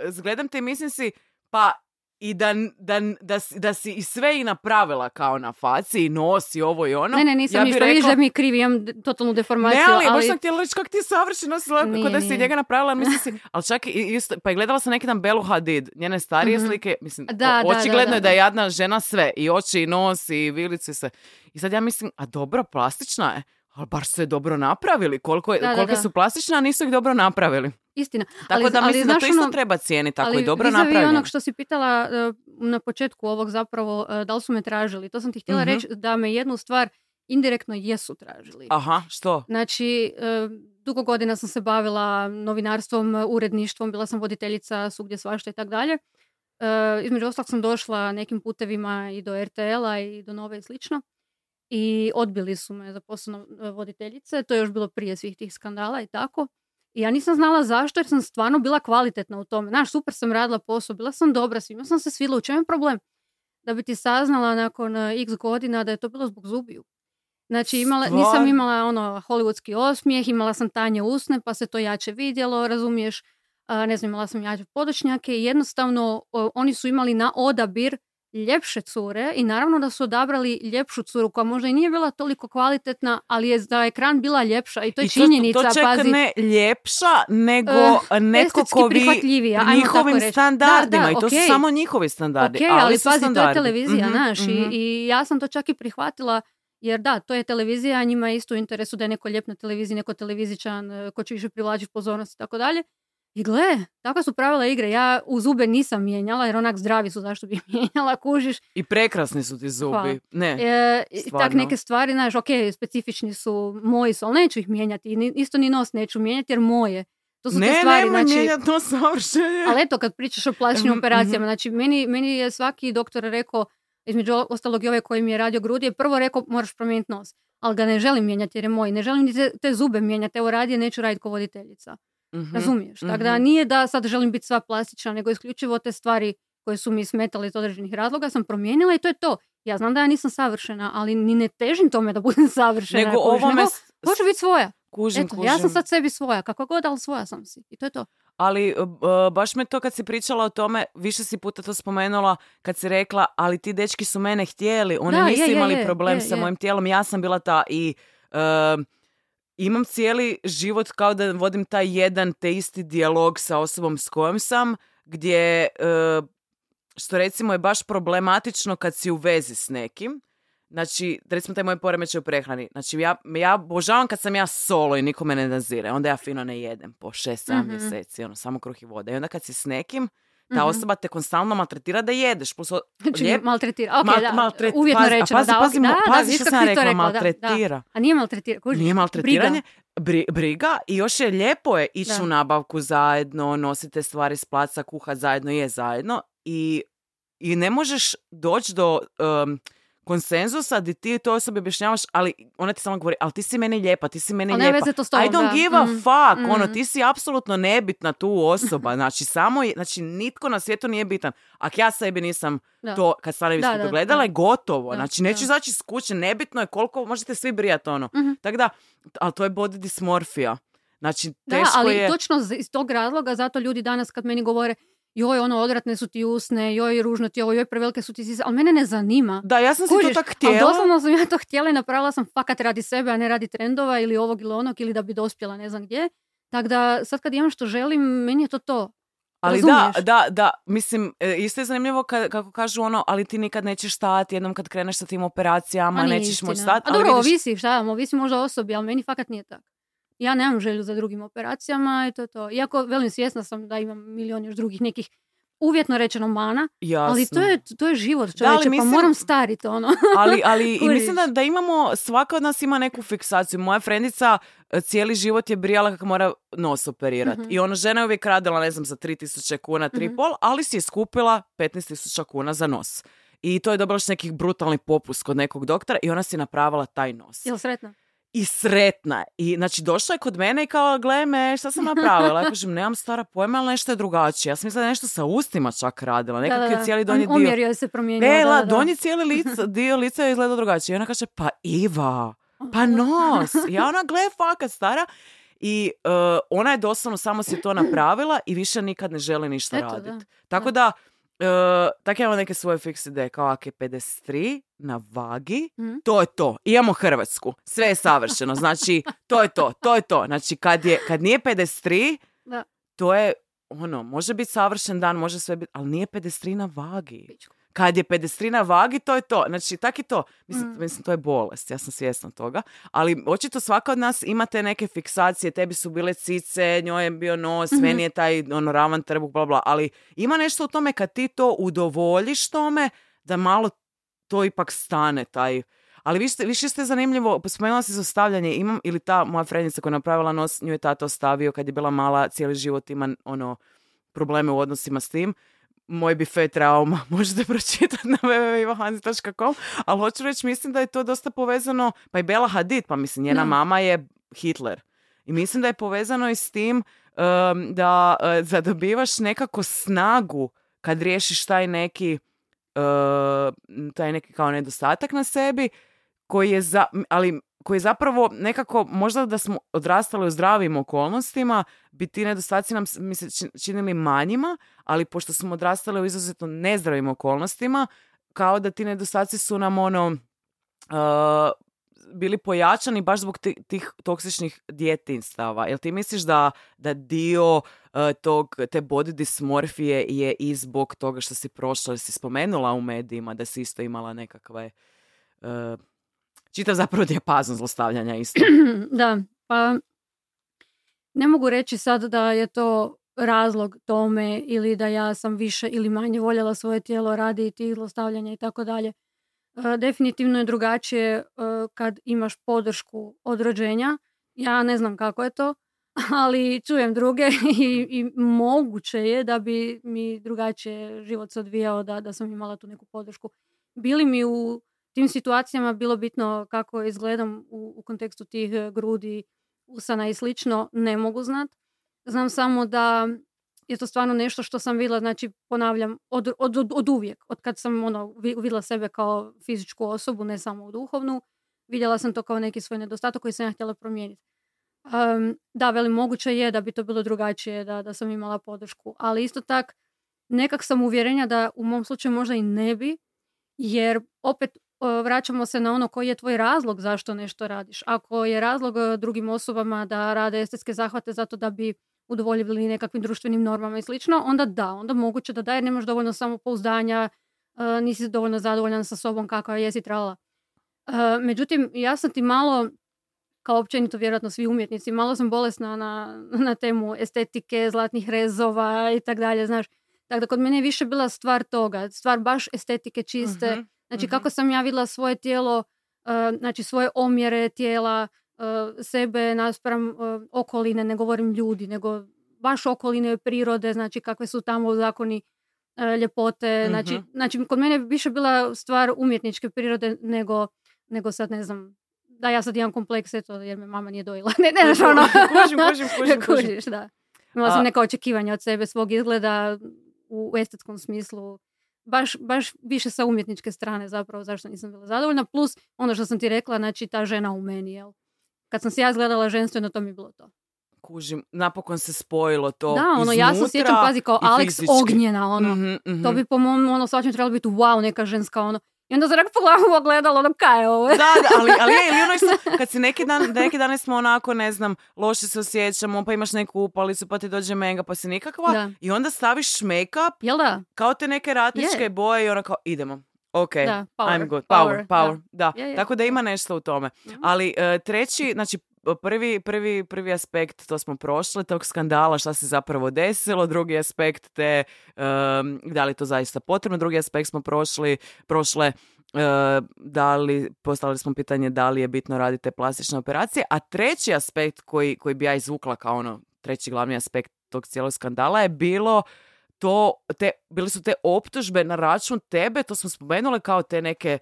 zgledam te i mislim si, pa i da, da, da, da si i sve i napravila kao na faci i nos i ovo i ono. ne, ne, nisam ja ništa. Vidiš rekla- da mi je krivi, imam totalnu deformaciju. ne, ali, baš ali sam htjela reći kako ti je savršeno si Nije, kod da si njega napravila, mislim si, ali čak i isto, pa i gledala sam neki dan Belu Hadid, njene starije Mhm. slike, mislim, Da, o- da, da, očigledno da, je da je jadna žena sve, i oči, i nos, i vilice, i sve. I sad ja mislim, a dobro, plastična je, ali baš su je dobro napravili, koliko, je, Da, da, kolike da. su plastične, a nisu ih dobro napravili. Istina. Tako ali, da ali mislim da znaš to isto ono- treba cijeniti, tako ali i dobro napravljeno. onog što si pitala e, na početku ovog zapravo, e, da li su me tražili, to sam ti htjela Mhm. reći da me jednu stvar indirektno jesu tražili. Aha, što? Znači, e, dugo godina sam se bavila novinarstvom, uredništvom, bila sam voditeljica svugdje svašta i tako dalje. Između ostalog sam došla nekim putevima i do RTL-a i do Nove i slično. I odbili su me za posao voditeljice. To je još bilo prije svih tih skandala i tako. I ja nisam znala zašto jer sam stvarno bila kvalitetna u tome. Znaš, super sam radila posao, bila sam dobra, svima sam se svidla. U čemu je problem? Da bi ti saznala nakon x godina da je to bilo zbog zubiju. Znači, imala, nisam imala ono hollywoodski osmijeh, imala sam tanje usne, pa se to jače vidjelo, razumiješ, ne znam, imala sam jače podočnjake i jednostavno o, oni su imali na odabir ljepše cure i naravno da su odabrali ljepšu curu koja možda i nije bila toliko kvalitetna, ali je za ekran bila ljepša i to je I činjenica, to, čak pazi. ne ljepša, nego Eh, netko ko vi njihovim reći. Da, standardima da, i to okej. su samo njihovi standardi. Ok, ali, su pazi, to je standardi. televizija, Mhm, znaš, i- mhm. i, ja sam to čak i prihvatila, jer da, to je televizija, a njima je isto u interesu da je neko lijep na televiziji, neko televizičan, e, ko će više privlačiti pozornost i tako dalje. I gle, takva su pravila igre. Ja u zube nisam mijenjala, jer onak zdravi su, zašto bi mijenjala, kužiš. I prekrasni su ti zubi. Hvala. Ne. E, tak neke stvari, znaš, ok, specifični su, moji su, ali neću ih mijenjati. I isto ni nos neću mijenjati, jer moje. To su ne, te stvari, nemoj znači... mijenjati nos savršenje. Ali eto, kad pričaš o plastičnim Mhm, operacijama, znači meni, meni je svaki doktor rekao, između ostalog i ovaj koji mi je radio grudi, je prvo rekao moraš promijeniti nos. Ali ga ne želim mijenjati jer je moj. Ne želim ni te, te zube mijenjati. Evo radije neću raditi kao voditeljica. Mhm. Razumiješ? Tako da mhm. nije da sad želim biti sva plastična, nego isključivo te stvari koje su mi smetale iz određenih razloga sam promijenila i to je to. Ja znam da ja nisam savršena, ali ni ne težim tome da budem savršena. Nego ovome... hoću biti svoja. Kužim, Eto, kužim. ja sam sad sebi svoja, kako god, ali svoja sam si. I to je to. Ali e, baš me to kad si pričala o tome, više si puta to spomenula kad si rekla, ali ti dečki su mene htjeli, oni Da, nisu je, imali je, problem je, sa je. mojim tijelom, ja sam bila ta i e, imam cijeli život kao da vodim taj jedan te isti dijalog sa osobom s kojom sam, gdje e, što recimo je baš problematično kad si u vezi s nekim. Znači, recimo taj moj poremećaj u prehrani. Znači, ja, ja obožavam kad sam ja solo i niko me ne nazire. Onda ja fino ne jedem po 6-7 Mhm. mjeseci, ono, samo kruh i voda. I onda kad si s nekim, ta Mhm. osoba te konstantno maltretira da jedeš. Plus, Znači, lijep- maltretira. Ok, Mal- da, maltret- uvjetno pazi, rečeno. pazi, da, pazi, da, da, pazi viš što sam rekla, rekla, da, da. maltretira. A nije maltretira, kužiš? Nije maltretiranje, Briga. bri- briga i još je lijepo je ići Da. u nabavku zajedno, nosite stvari s placa, kuha zajedno, je zajedno i, i ne možeš doći do um, konsenzusa di ti toj osobi objašnjavaš, ali ona ti samo govori, ali ti si meni lijepa, ti si meni Ali lijepa. veze to I don't da. give a Mm, fuck, ono, mm. ti si apsolutno nebitna tu osoba, znači samo, znači nitko na svijetu nije bitan. Ako ja sebi nisam Da. to, kad Da, ispod da, ogledala, da. je gotovo, Da, znači neću da. izaći iz kuće, nebitno je koliko možete svi brijati ono. Mhm. Tako da, ali to je body dysmorfija. Znači, Da, teško ali je... točno iz tog razloga, zato ljudi danas kad meni govore joj, ono, odvratne su ti usne, joj, ružno ti ovo, joj, prevelike su ti sise, ali mene ne zanima. Da, ja sam si Kužiš, to tak Ali htjela. doslovno sam ja to htjela i napravila sam fakat radi sebe, a ne radi trendova ili ovog ili onog ili da bi dospjela ne znam gdje. Tako da sad kad imam što želim, meni je to to. Ali da, razumiješ? da, da, mislim, e, isto je zanimljivo kad, kako kažu ono, ali ti nikad nećeš stati jednom kad kreneš sa tim operacijama, nećeš moći stati. A ali dobro, vidiš- ovisi, šta, ovisi možda osobi, ali meni fakat nije tako. Ja nemam želju za drugim operacijama i to je to. Iako, velim, svjesna sam da imam milion još drugih nekih uvjetno rečeno mana, ali to Jasno. je, to je život Da, ali čovječe, mislim- pa moram stariti ono. ali, ali i mislim da, da imamo, svaka od nas ima neku fiksaciju. Moja frendica e, cijeli život je brijala kako mora nos operirati. Mhm. I ono, žena je uvijek radila, ne znam, za 3000 kuna, 3,5, ali si je skupila 15.000 kuna za nos. I to je dobila još nekih brutalni popust kod nekog doktora i ona si napravila taj nos. Jel sretna? I sretna. I znači došla je kod mene i kao, gle me, šta sam napravila? Ja kažem, nemam stara pojma, ali nešto je drugačije. Ja sam mislila nešto sa ustima čak radila. Da, je cijeli donji dio. Omjer se promijenio. E, da, la, donji cijeli lice, dio lica je izgleda drugačije. I ona kaže, pa Iva, pa nos. Ja ona, gle, fakat stara. I e, ona je doslovno samo si to napravila i više nikad ne želi ništa raditi. Tako da, e, tako imamo neke svoje fiks ideje, kao je 53 na vagi, Mhm. to je to. Imamo Hrvatsku, sve je savršeno, znači to je to, to je to. Znači kad, je, kad nije 53, Da. to je ono, može biti savršen dan, može sve biti, ali nije 53 na vagi. Pičku. Kad je 53 na vagi, to je to. Znači, tak i to. Mislim, Mm. mislim, to je bolest, ja sam svjesna toga. Ali očito svaka od nas ima te neke fiksacije, tebi su bile cice, njoj je bio nos, Mhm. meni je taj ono, ravan trbuh, bla, bla. Ali ima nešto u tome kad ti to udovoljiš tome, da malo to ipak stane, taj... Ali više, više ste zanimljivo, spomenula si zostavljanje, imam, ili ta moja frendica koja je napravila nos, nju je tata ostavio kad je bila mala, cijeli život ima ono, probleme u odnosima s tim. Moj bife trauma možete pročitati na www.ivahanzi.com, ali hoću reći, mislim da je to dosta povezano, pa i Bela Hadid, pa mislim, njena Da. mama je Hitler. I mislim da je povezano i s tim um, da uh, zadobivaš nekako snagu kad riješiš taj neki uh, taj neki kao nedostatak na sebi koji je za, ali koji zapravo nekako, možda da smo odrastali u zdravim okolnostima, bi ti nedostaci nam mi se či- činili manjima, ali pošto smo odrastali u izuzetno nezdravim okolnostima, kao da ti nedostaci su nam ono, uh, bili pojačani baš zbog ti- tih toksičnih djetinstava. Jel ti misliš da, da dio uh, tog, te body dysmorfije je i zbog toga što si prošla, si spomenula u medijima da si isto imala nekakve uh, čitav zapravo dijapazon zlostavljanja isto. da, pa ne mogu reći sad da je to razlog tome ili da ja sam više ili manje voljela svoje tijelo radi tih zlostavljanja i tako dalje. E, Definitivno je drugačije e, kad imaš podršku od rođenja. Ja ne znam kako je to, ali čujem druge i, i moguće je da bi mi drugačije život se odvijao da, da sam imala tu neku podršku. Bili mi u tim situacijama bilo bitno kako izgledam u, u kontekstu tih e, grudi, usana i slično, ne mogu znat. Znam samo da je to stvarno nešto što sam vidjela, znači ponavljam, od, od, od, od uvijek. Od kad sam ono, vi- vidjela sebe kao fizičku osobu, ne samo duhovnu, vidjela sam to kao neki svoj nedostatak koji sam ja htjela promijeniti. Um, da, velim, moguće je da bi to bilo drugačije, da, da sam imala podršku. Ali isto tak, nekak sam uvjerenja da u mom slučaju možda i ne bi, jer opet vraćamo se na ono koji je tvoj razlog zašto nešto radiš. Ako je razlog uh, drugim osobama da rade estetske zahvate zato da bi udovoljili nekakvim društvenim normama i slično, onda da, onda moguće da da jer nemaš dovoljno samopouzdanja, uh, nisi dovoljno zadovoljan sa sobom kakva jesi trala. Uh, međutim, ja sam ti malo, kao općenito vjerojatno svi umjetnici, malo sam bolesna na, na temu estetike, zlatnih rezova i tak dalje, znaš. Tako da kod mene je više bila stvar toga, stvar baš estetike čiste, Mhm, znači mhm. kako sam ja vidjela svoje tijelo, uh, znači svoje omjere tijela, uh, sebe naspram uh, okoline, ne govorim ljudi, nego baš okoline prirode, znači kakve su tamo zakoni uh, ljepote, znači, Mhm. znači kod mene je više bila stvar umjetničke prirode nego, nego sad ne znam, da ja sad imam kompleks eto jer me mama nije dojela. Ne, ne, znaš ono. Kužim, kužim, kužim, kužim. Kužiš, da. Imala A- sam neka očekivanja od sebe, svog izgleda u estetskom smislu. Baš, baš više sa umjetničke strane zapravo zašto nisam bila zadovoljna. Plus ono što sam ti rekla, znači ta žena u meni, jel? Kad sam se ja izgledala ženstveno, to mi je bilo to. Kužim, napokon se spojilo to da, ono, ja se iznutra osjećam, pazi, kao Alex fizički. Ognjena, ono. Mhm, mhm. To bi po mom ono, svačem trebalo biti wow, neka ženska, ono. I onda se rekao pogledam u ogledalo, ono, kaj je ovo? Da, da, ali, ali je, ili ono isto, kad si neki dan, neki dan smo onako, ne znam, loše se osjećamo, pa imaš neku upalicu, pa ti dođe menga, pa si nikakva, Da. i onda staviš make-up, Jel da? kao te neke ratničke Je. boje i ono kao, idemo. Ok, Da, power, I'm good. Power, power, power, da. Je, je. Tako da ima nešto u tome. Mhm. Ali e, treći, znači prvi, prvi, prvi aspekt, to smo prošli, tog skandala, šta se zapravo desilo, drugi aspekt te, em, da li je to zaista potrebno, drugi aspekt smo prošli, prošle, e, da li, postavili smo pitanje da li je bitno raditi te plastične operacije, a treći aspekt koji, koji bi ja izvukla kao ono, treći glavni aspekt tog cijelog skandala je bilo to, te, bili su te optužbe na račun tebe, to smo spomenule kao te neke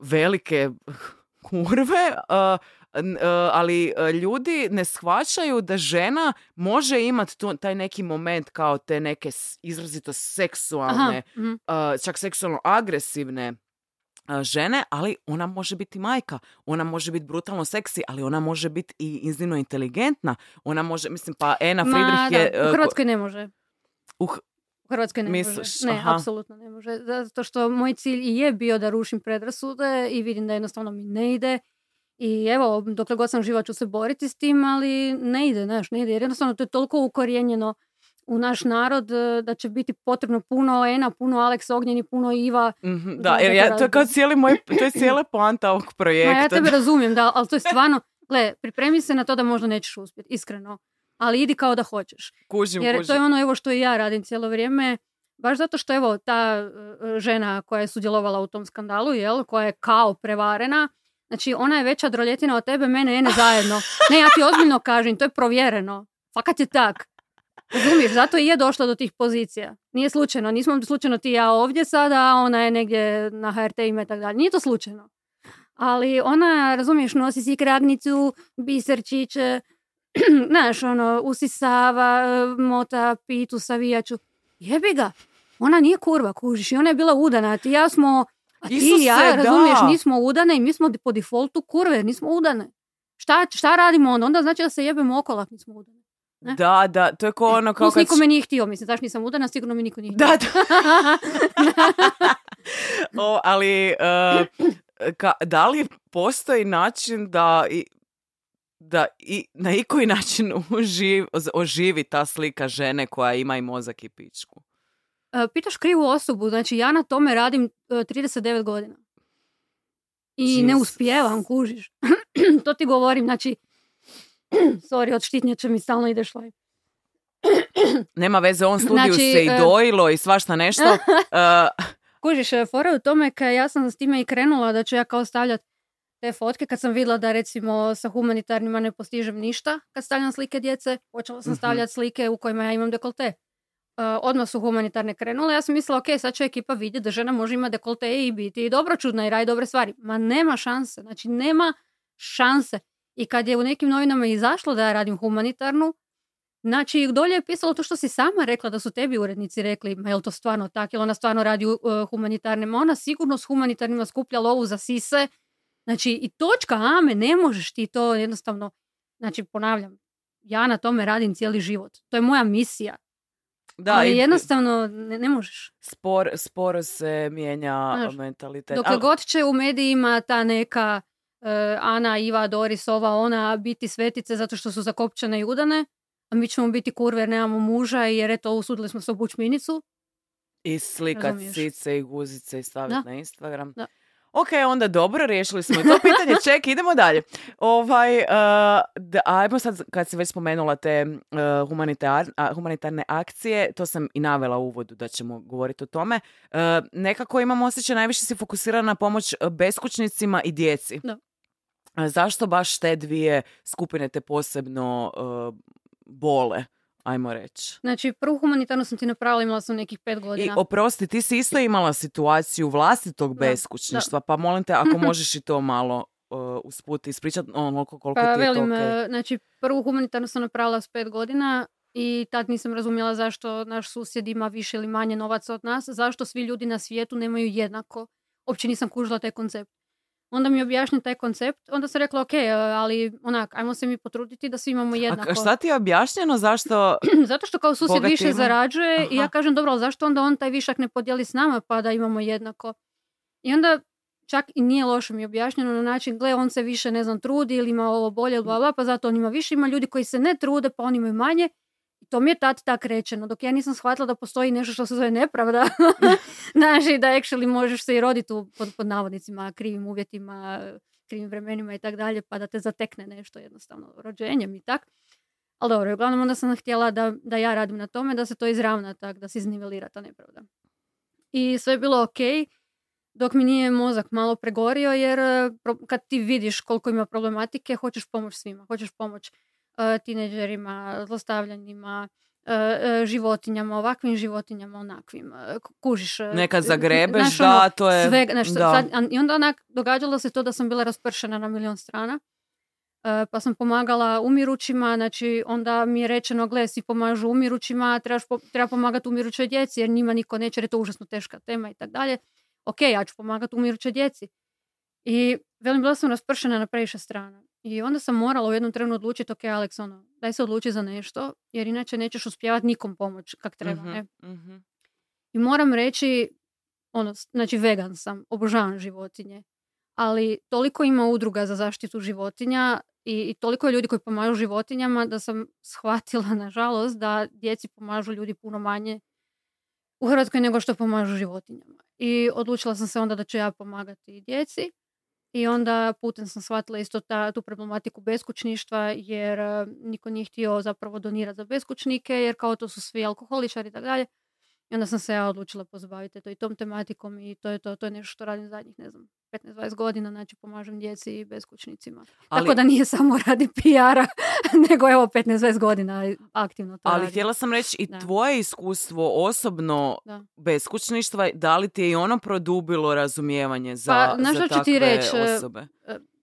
velike kurve, uh, ali ljudi ne shvaćaju da žena može imati taj neki moment kao te neke izrazito seksualne, Aha, uh, čak seksualno agresivne uh, žene, ali ona može biti majka, ona može biti brutalno seksi, ali ona može biti i iznimno inteligentna, ona može, mislim, pa Ena Ma, Friedrich da, je... u uh, ko- Hrvatskoj ne može. u U Hrvatskoj ne Misliš? može. Ne, Aha. apsolutno ne može. Zato što moj cilj i je bio da rušim predrasude i vidim da jednostavno mi ne ide. I evo, dokle god sam živa ću se boriti s tim, ali ne ide, znaš, ne ide. Jer jednostavno to je toliko ukorijenjeno u naš narod eh, da će biti potrebno puno Ena, puno Alex Ognjeni, puno Iva. Mhm, Da, jer ja, to je kao cijeli moj, to je cijela poanta ovog Ma projekta. ja tebe razumijem, da, ali to je stvarno, gle, pripremi se na to da možda nećeš uspjeti, iskreno. Ali idi kao da hoćeš. kužim, Jer kužim. to je ono evo što i ja radim cijelo vrijeme. Baš zato što evo ta e, žena koja je sudjelovala u tom skandalu, jel, koja je kao prevarena, znači ona je veća droljetina od tebe, mene, ene zajedno. Ne, ja ti ozbiljno kažem, to je provjereno. Fakat je tak. Razumiješ, zato i je došla do tih pozicija. Nije slučajno, nismo slučajno ti ja ovdje sada, a ona je negdje na HRT ima i tako dalje. Nije to slučajno. Ali ona, razumiješ, nosi si kragnicu, biserčiće, znaš, ono, usisava, e, mota, pitu, savijaču. Jebi ga. Ona nije kurva, kužiš. I ona je bila udana. a Ti ja smo, a ti i ja, Isuse, razumiješ, da. nismo udane i mi smo po defaultu kurve, nismo udane. Šta, šta radimo onda? Onda znači da se jebemo okolo ako nismo udane. ne? Da, da, to je kao ono kao Plus kad... niko me nije htio, mislim, zašto nisam udana, sigurno mi niko nije htio. Da, da. o, ali e, ka, da li postoji način da i, da i na ikoji način uživ, oživi ta slika žene koja ima i mozak i pičku? E, Pitaš krivu osobu, znači ja na tome radim e, 39 godina. I ne Jesus. uspijevam, kužiš. to ti govorim, znači, sorry, od štitnjača mi stalno ide šlaj. Nema veze, on studiju Znači, se i e, dojilo i svašta nešto. E, Kužiš, e, fora u tome kad ja sam s time i krenula da ću ja kao stavljat te fotke kad sam vidjela da recimo sa humanitarnima ne postižem ništa kad stavljam slike djece, počela sam Mhm. stavljati slike u kojima ja imam dekolte. Uh, odmah su humanitarne krenule, ja sam mislila, ok, sad će ekipa vidjeti da žena može imati dekolte i biti i dobročudna i radi dobre stvari. Ma nema šanse, znači nema šanse. I kad je u nekim novinama izašlo da ja radim humanitarnu, Znači, dolje je pisalo to što si sama rekla da su tebi urednici rekli, ma je li to stvarno tako, jel ona stvarno radi uh, humanitarne, ma ona sigurno s humanitarnima skuplja lovu za sise. Znači, i točka, ame, ne možeš ti to jednostavno, Znači, ponavljam, ja na tome radim cijeli život. To je moja misija. Da, ali i jednostavno ne, ne možeš. spor, sporo se mijenja Znaš, mentalitet. Dokle Ali- god će u medijima ta neka e, Ana, Iva, Doris, ova, ona biti svetice zato što su zakopčane i udane, a mi ćemo biti kurve jer nemamo muža jer eto usudili smo se obući minicu. I slikat Razumiješ. cice i guzice i staviti na Instagram. Da. Ok, onda dobro, riješili smo i to pitanje. Ček, idemo dalje. Ovaj, uh, da, ajmo sad, kad si već spomenula te uh, humanitar- a, humanitarne akcije, to sam i navela u uvodu da ćemo govoriti o tome. Uh, nekako imam osjećaj, najviše si fokusirana na pomoć uh, beskućnicima i djeci. Da. Zašto baš te dvije skupine te posebno uh, bole, ajmo reći? Znači, prvu humanitarnu sam ti napravila, imala sam nekih pet I godina. oprosti, ti si isto imala situaciju vlastitog Da, beskućništva, pa molim te ako možeš i to malo uh, usput ispričati onoliko koliko Pa ti je to velim, okej. e, znači prvu humanitarnu sam napravila s pet godina i tad nisam razumjela zašto naš susjed ima više ili manje novaca od nas, zašto svi ljudi na svijetu nemaju jednako. Uopće nisam kužila taj koncept. Onda mi je objašnjen taj koncept, onda sam rekla ok, e, ali onak, ajmo se mi potruditi da svi imamo A jednako. k- šta ti je objašnjeno zašto... Zato što kao susjed više imaju? zarađuje i ja Aha. kažem dobro, ali zašto onda on taj višak ne podijeli s nama pa da imamo jednako? I onda čak i nije loše mi je objašnjeno na način, gle, on se više, ne znam, trudi ili ima ovo bolje, bla, bla, pa zato on ima više. Ima ljudi koji se ne trude, pa oni imaju manje. I to mi je tad tak rečeno, dok ja nisam shvatila da postoji nešto što se zove nepravda. Znaš, i da actually možeš se i roditi u, pod, pod navodnicima, krivim uvjetima, krivim vremenima i tak dalje, pa da te zatekne nešto jednostavno rođenjem i tak. Ali dobro, uglavnom onda sam htjela da, da ja radim na tome, da se to izravna tak, da se iznivelira ta nepravda. I sve je bilo ok, dok mi nije mozak malo pregorio, jer e, pro- kad ti vidiš koliko ima problematike, hoćeš pomoć svima. Hoćeš pomoć tineđerima, zlostavljanjima, e, e, životinjama, ovakvim životinjama, onakvim. e, kužiš. e, Nekad e, zagrebeš, znaš, da, ono, to je- Svega, znaš, da. sad- I onda onak, događalo se to da sam bila raspršena na milion strana. E, pa sam pomagala umirućima, znači onda mi je rečeno, gle, svi pomažu umirućima, trebaš po- treba pomagati umirućoj djeci, jer njima niko neće, jer je to užasno teška tema i tak dalje. Ok, ja ću pomagati umirućoj djeci. I velim, bila sam raspršena na previše strana. I onda sam morala u jednom trenu odlučiti, ok, Alex, ono, daj se odluči za nešto, jer inače nećeš uspjevati nikom pomoć kak treba, Mhm, ne? mhm. I moram reći, ono, znači vegan sam, obožavam životinje, ali toliko ima udruga za zaštitu životinja i, i toliko je ljudi koji pomažu životinjama da sam shvatila, nažalost, da djeci pomažu ljudi puno manje u Hrvatskoj nego što pomažu životinjama. I odlučila sam se onda da ću ja pomagati djeci. I onda putem sam shvatila isto ta, tu problematiku beskućništva jer e, niko nije htio zapravo donirati za beskućnike jer kao to su svi alkoholičari i tako dalje. I onda sam se ja odlučila pozabaviti to i tom tematikom i to je to, to je nešto što radim zadnjih, ne znam, 15-20 godina, znači pomažem djeci i beskućnicima. Ali- Tako da nije samo radi PR-a, nego evo 15-20 godina aktivno to Ali radim. htjela sam reći i Da. tvoje iskustvo osobno Da. beskućništva, da li ti je i ono produbilo razumijevanje za, Pa, za ti takve reći, e, osobe?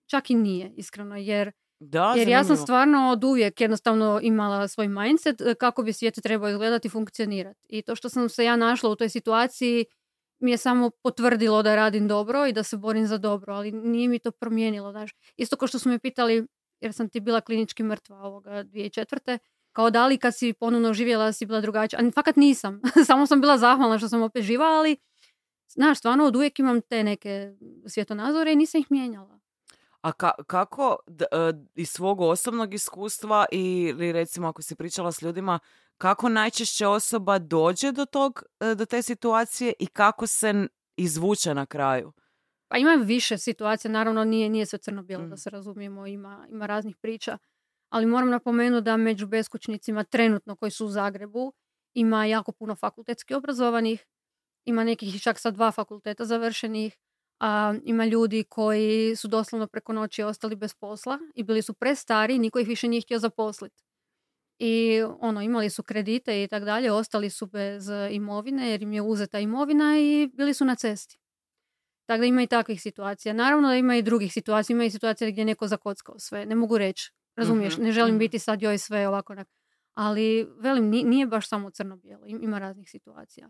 Čak i nije, iskreno, jer Da, Jer ja sam zanimljivo. stvarno od uvijek jednostavno imala svoj mindset e, kako bi svijet trebao izgledati i funkcionirati. I to što sam se ja našla u toj situaciji mi je samo potvrdilo da radim dobro i da se borim za dobro, ali nije mi to promijenilo. Znaš. Isto kao što su me pitali, jer sam ti bila klinički mrtva ovoga 2004. Kao da li kad si ponovno živjela si bila drugačija. A fakat nisam. samo sam bila zahvalna što sam opet živa, ali znaš, stvarno od uvijek imam te neke svjetonazore i nisam ih mijenjala. A ka- kako d- e, iz svog osobnog iskustva ili recimo ako si pričala s ljudima, kako najčešće osoba dođe do tog, e, do te situacije i kako se izvuče na kraju? Pa ima više situacija, naravno nije, nije sve crno-bijelo Mm. da se razumijemo, ima, ima raznih priča. Ali moram napomenuti da među beskućnicima trenutno koji su u Zagrebu ima jako puno fakultetski obrazovanih, ima nekih čak sa dva fakulteta završenih, a ima ljudi koji su doslovno preko noći ostali bez posla i bili su prestari, niko ih više nije htio zaposliti. I ono, imali su kredite i tak dalje, ostali su bez e, imovine jer im je uzeta imovina i bili su na cesti. Tako da ima i takvih situacija. Naravno da ima i drugih situacija. Ima i situacija gdje je neko zakockao sve. Ne mogu reći. Razumiješ? Mhm, Ne želim mhm. biti sad joj sve ovako. Ali, velim, ni- nije baš samo crno-bijelo. Im- Ima raznih situacija.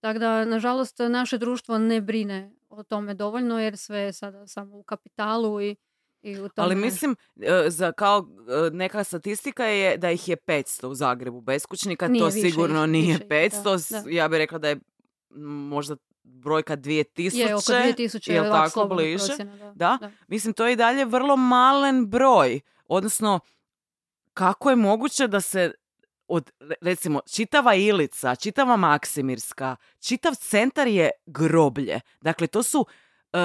Tako da, nažalost, naše društvo ne brine o tome dovoljno jer sve je sada samo u kapitalu i, I u tome- Ali mislim, e, za kao e, neka statistika je da ih je 500 u Zagrebu beskućnika, Nije to više sigurno ih, nije više ih, 500, da, da. ja bih rekla da je možda brojka 2000, je oko 2000 jel je tako bliže? procjena, da. Da? Da. Mislim, to je i dalje vrlo malen broj. Odnosno, kako je moguće da se od, re- recimo, čitava Ilica, čitava Maksimirska, čitav centar je groblje. Dakle, to su e,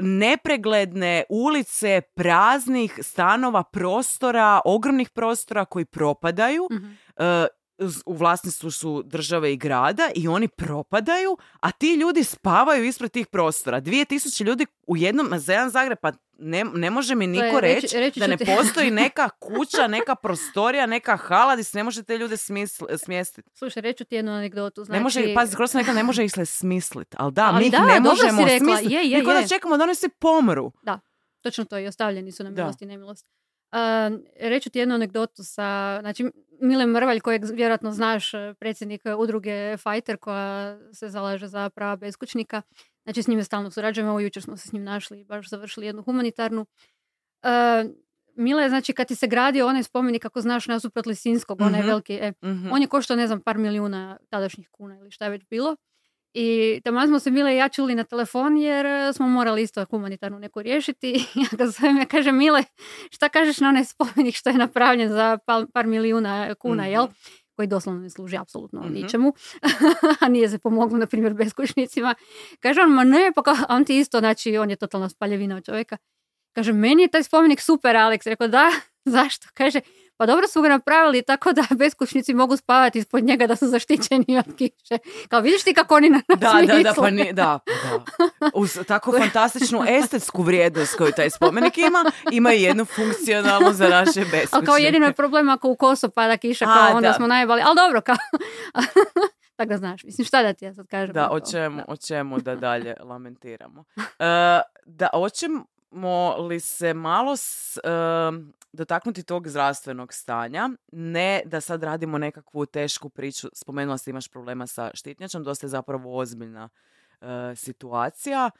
nepregledne ulice praznih stanova, prostora, ogromnih prostora koji propadaju. Z- u vlasništvu su države i grada i oni propadaju, a ti ljudi spavaju ispred tih prostora. 2000 ljudi u jednom, za jedan Zagreb, pa ne, ne može mi niko reći- reći reći da ne ti- postoji neka kuća, neka prostorija, neka hala gdje se ne može te ljude smisl- smjestiti. Slušaj, reću ti jednu anegdotu. Znači, Ne može, pazi, skoro sam rekla, ne može ih se smisliti. Ali da, Ali mi ih da, ne dobro si možemo smisliti. Je, da čekamo da oni svi pomru. Točno to i ostavljeni su na Da. milost i nemilost. Uh, reću ti jednu anegdotu sa, znači, Mile Mrvalj, kojeg vjerojatno znaš, eh, predsjednik udruge Fighter, koja se zalaže za prava beskućnika. Znači, s njime stalno surađujemo, evo jučer smo se s njim našli i baš završili jednu humanitarnu. Uh, Mile, znači, kad ti se gradio onaj spomenik, ako znaš, nasuprot Lisinskog, onaj Mhm. veliki, e, Mhm. on je koštao, ne znam, par milijuna tadašnjih kuna ili šta je već bilo. I tamo smo se Mile i ja čuli na telefon jer e, smo morali isto humanitarnu neku riješiti. I ja ga zovem, ja kažem Mile, šta kažeš na onaj spomenik što je napravljen za par milijuna kuna, Mhm. jel? Koji doslovno ne služi apsolutno Mhm. ničemu. a nije se pomoglo, na primjer, beskućnicima. Kaže on, ma ne, pa kao, on ti isto, znači, on je totalna spaljevina od čovjeka. Kaže, meni je taj spomenik super, Alex. Rekao, da, zašto? Kaže, pa dobro su ga napravili tako da beskućnici mogu spavati ispod njega da su zaštićeni od kiše. Kao, vidiš ti kako oni na nas Da, da, da, pa ni, da, da. Uz tako fantastičnu estetsku vrijednost koju taj spomenik ima, ima i jednu funkcionalnu za naše beskućnike. Ali kao jedino je problem ako u koso pada kiša, A, kao onda da. smo najebali. Ali dobro, kao... Tako da znaš, mislim, šta da ti ja sad kažem? Da, o čemu, Da. o čemu da dalje lamentiramo. E, da, hoćemo li se malo s, e, dotaknuti tog zdravstvenog stanja, ne da sad radimo nekakvu tešku priču, spomenula si imaš problema sa štitnjačom, dosta je zapravo ozbiljna e, situacija.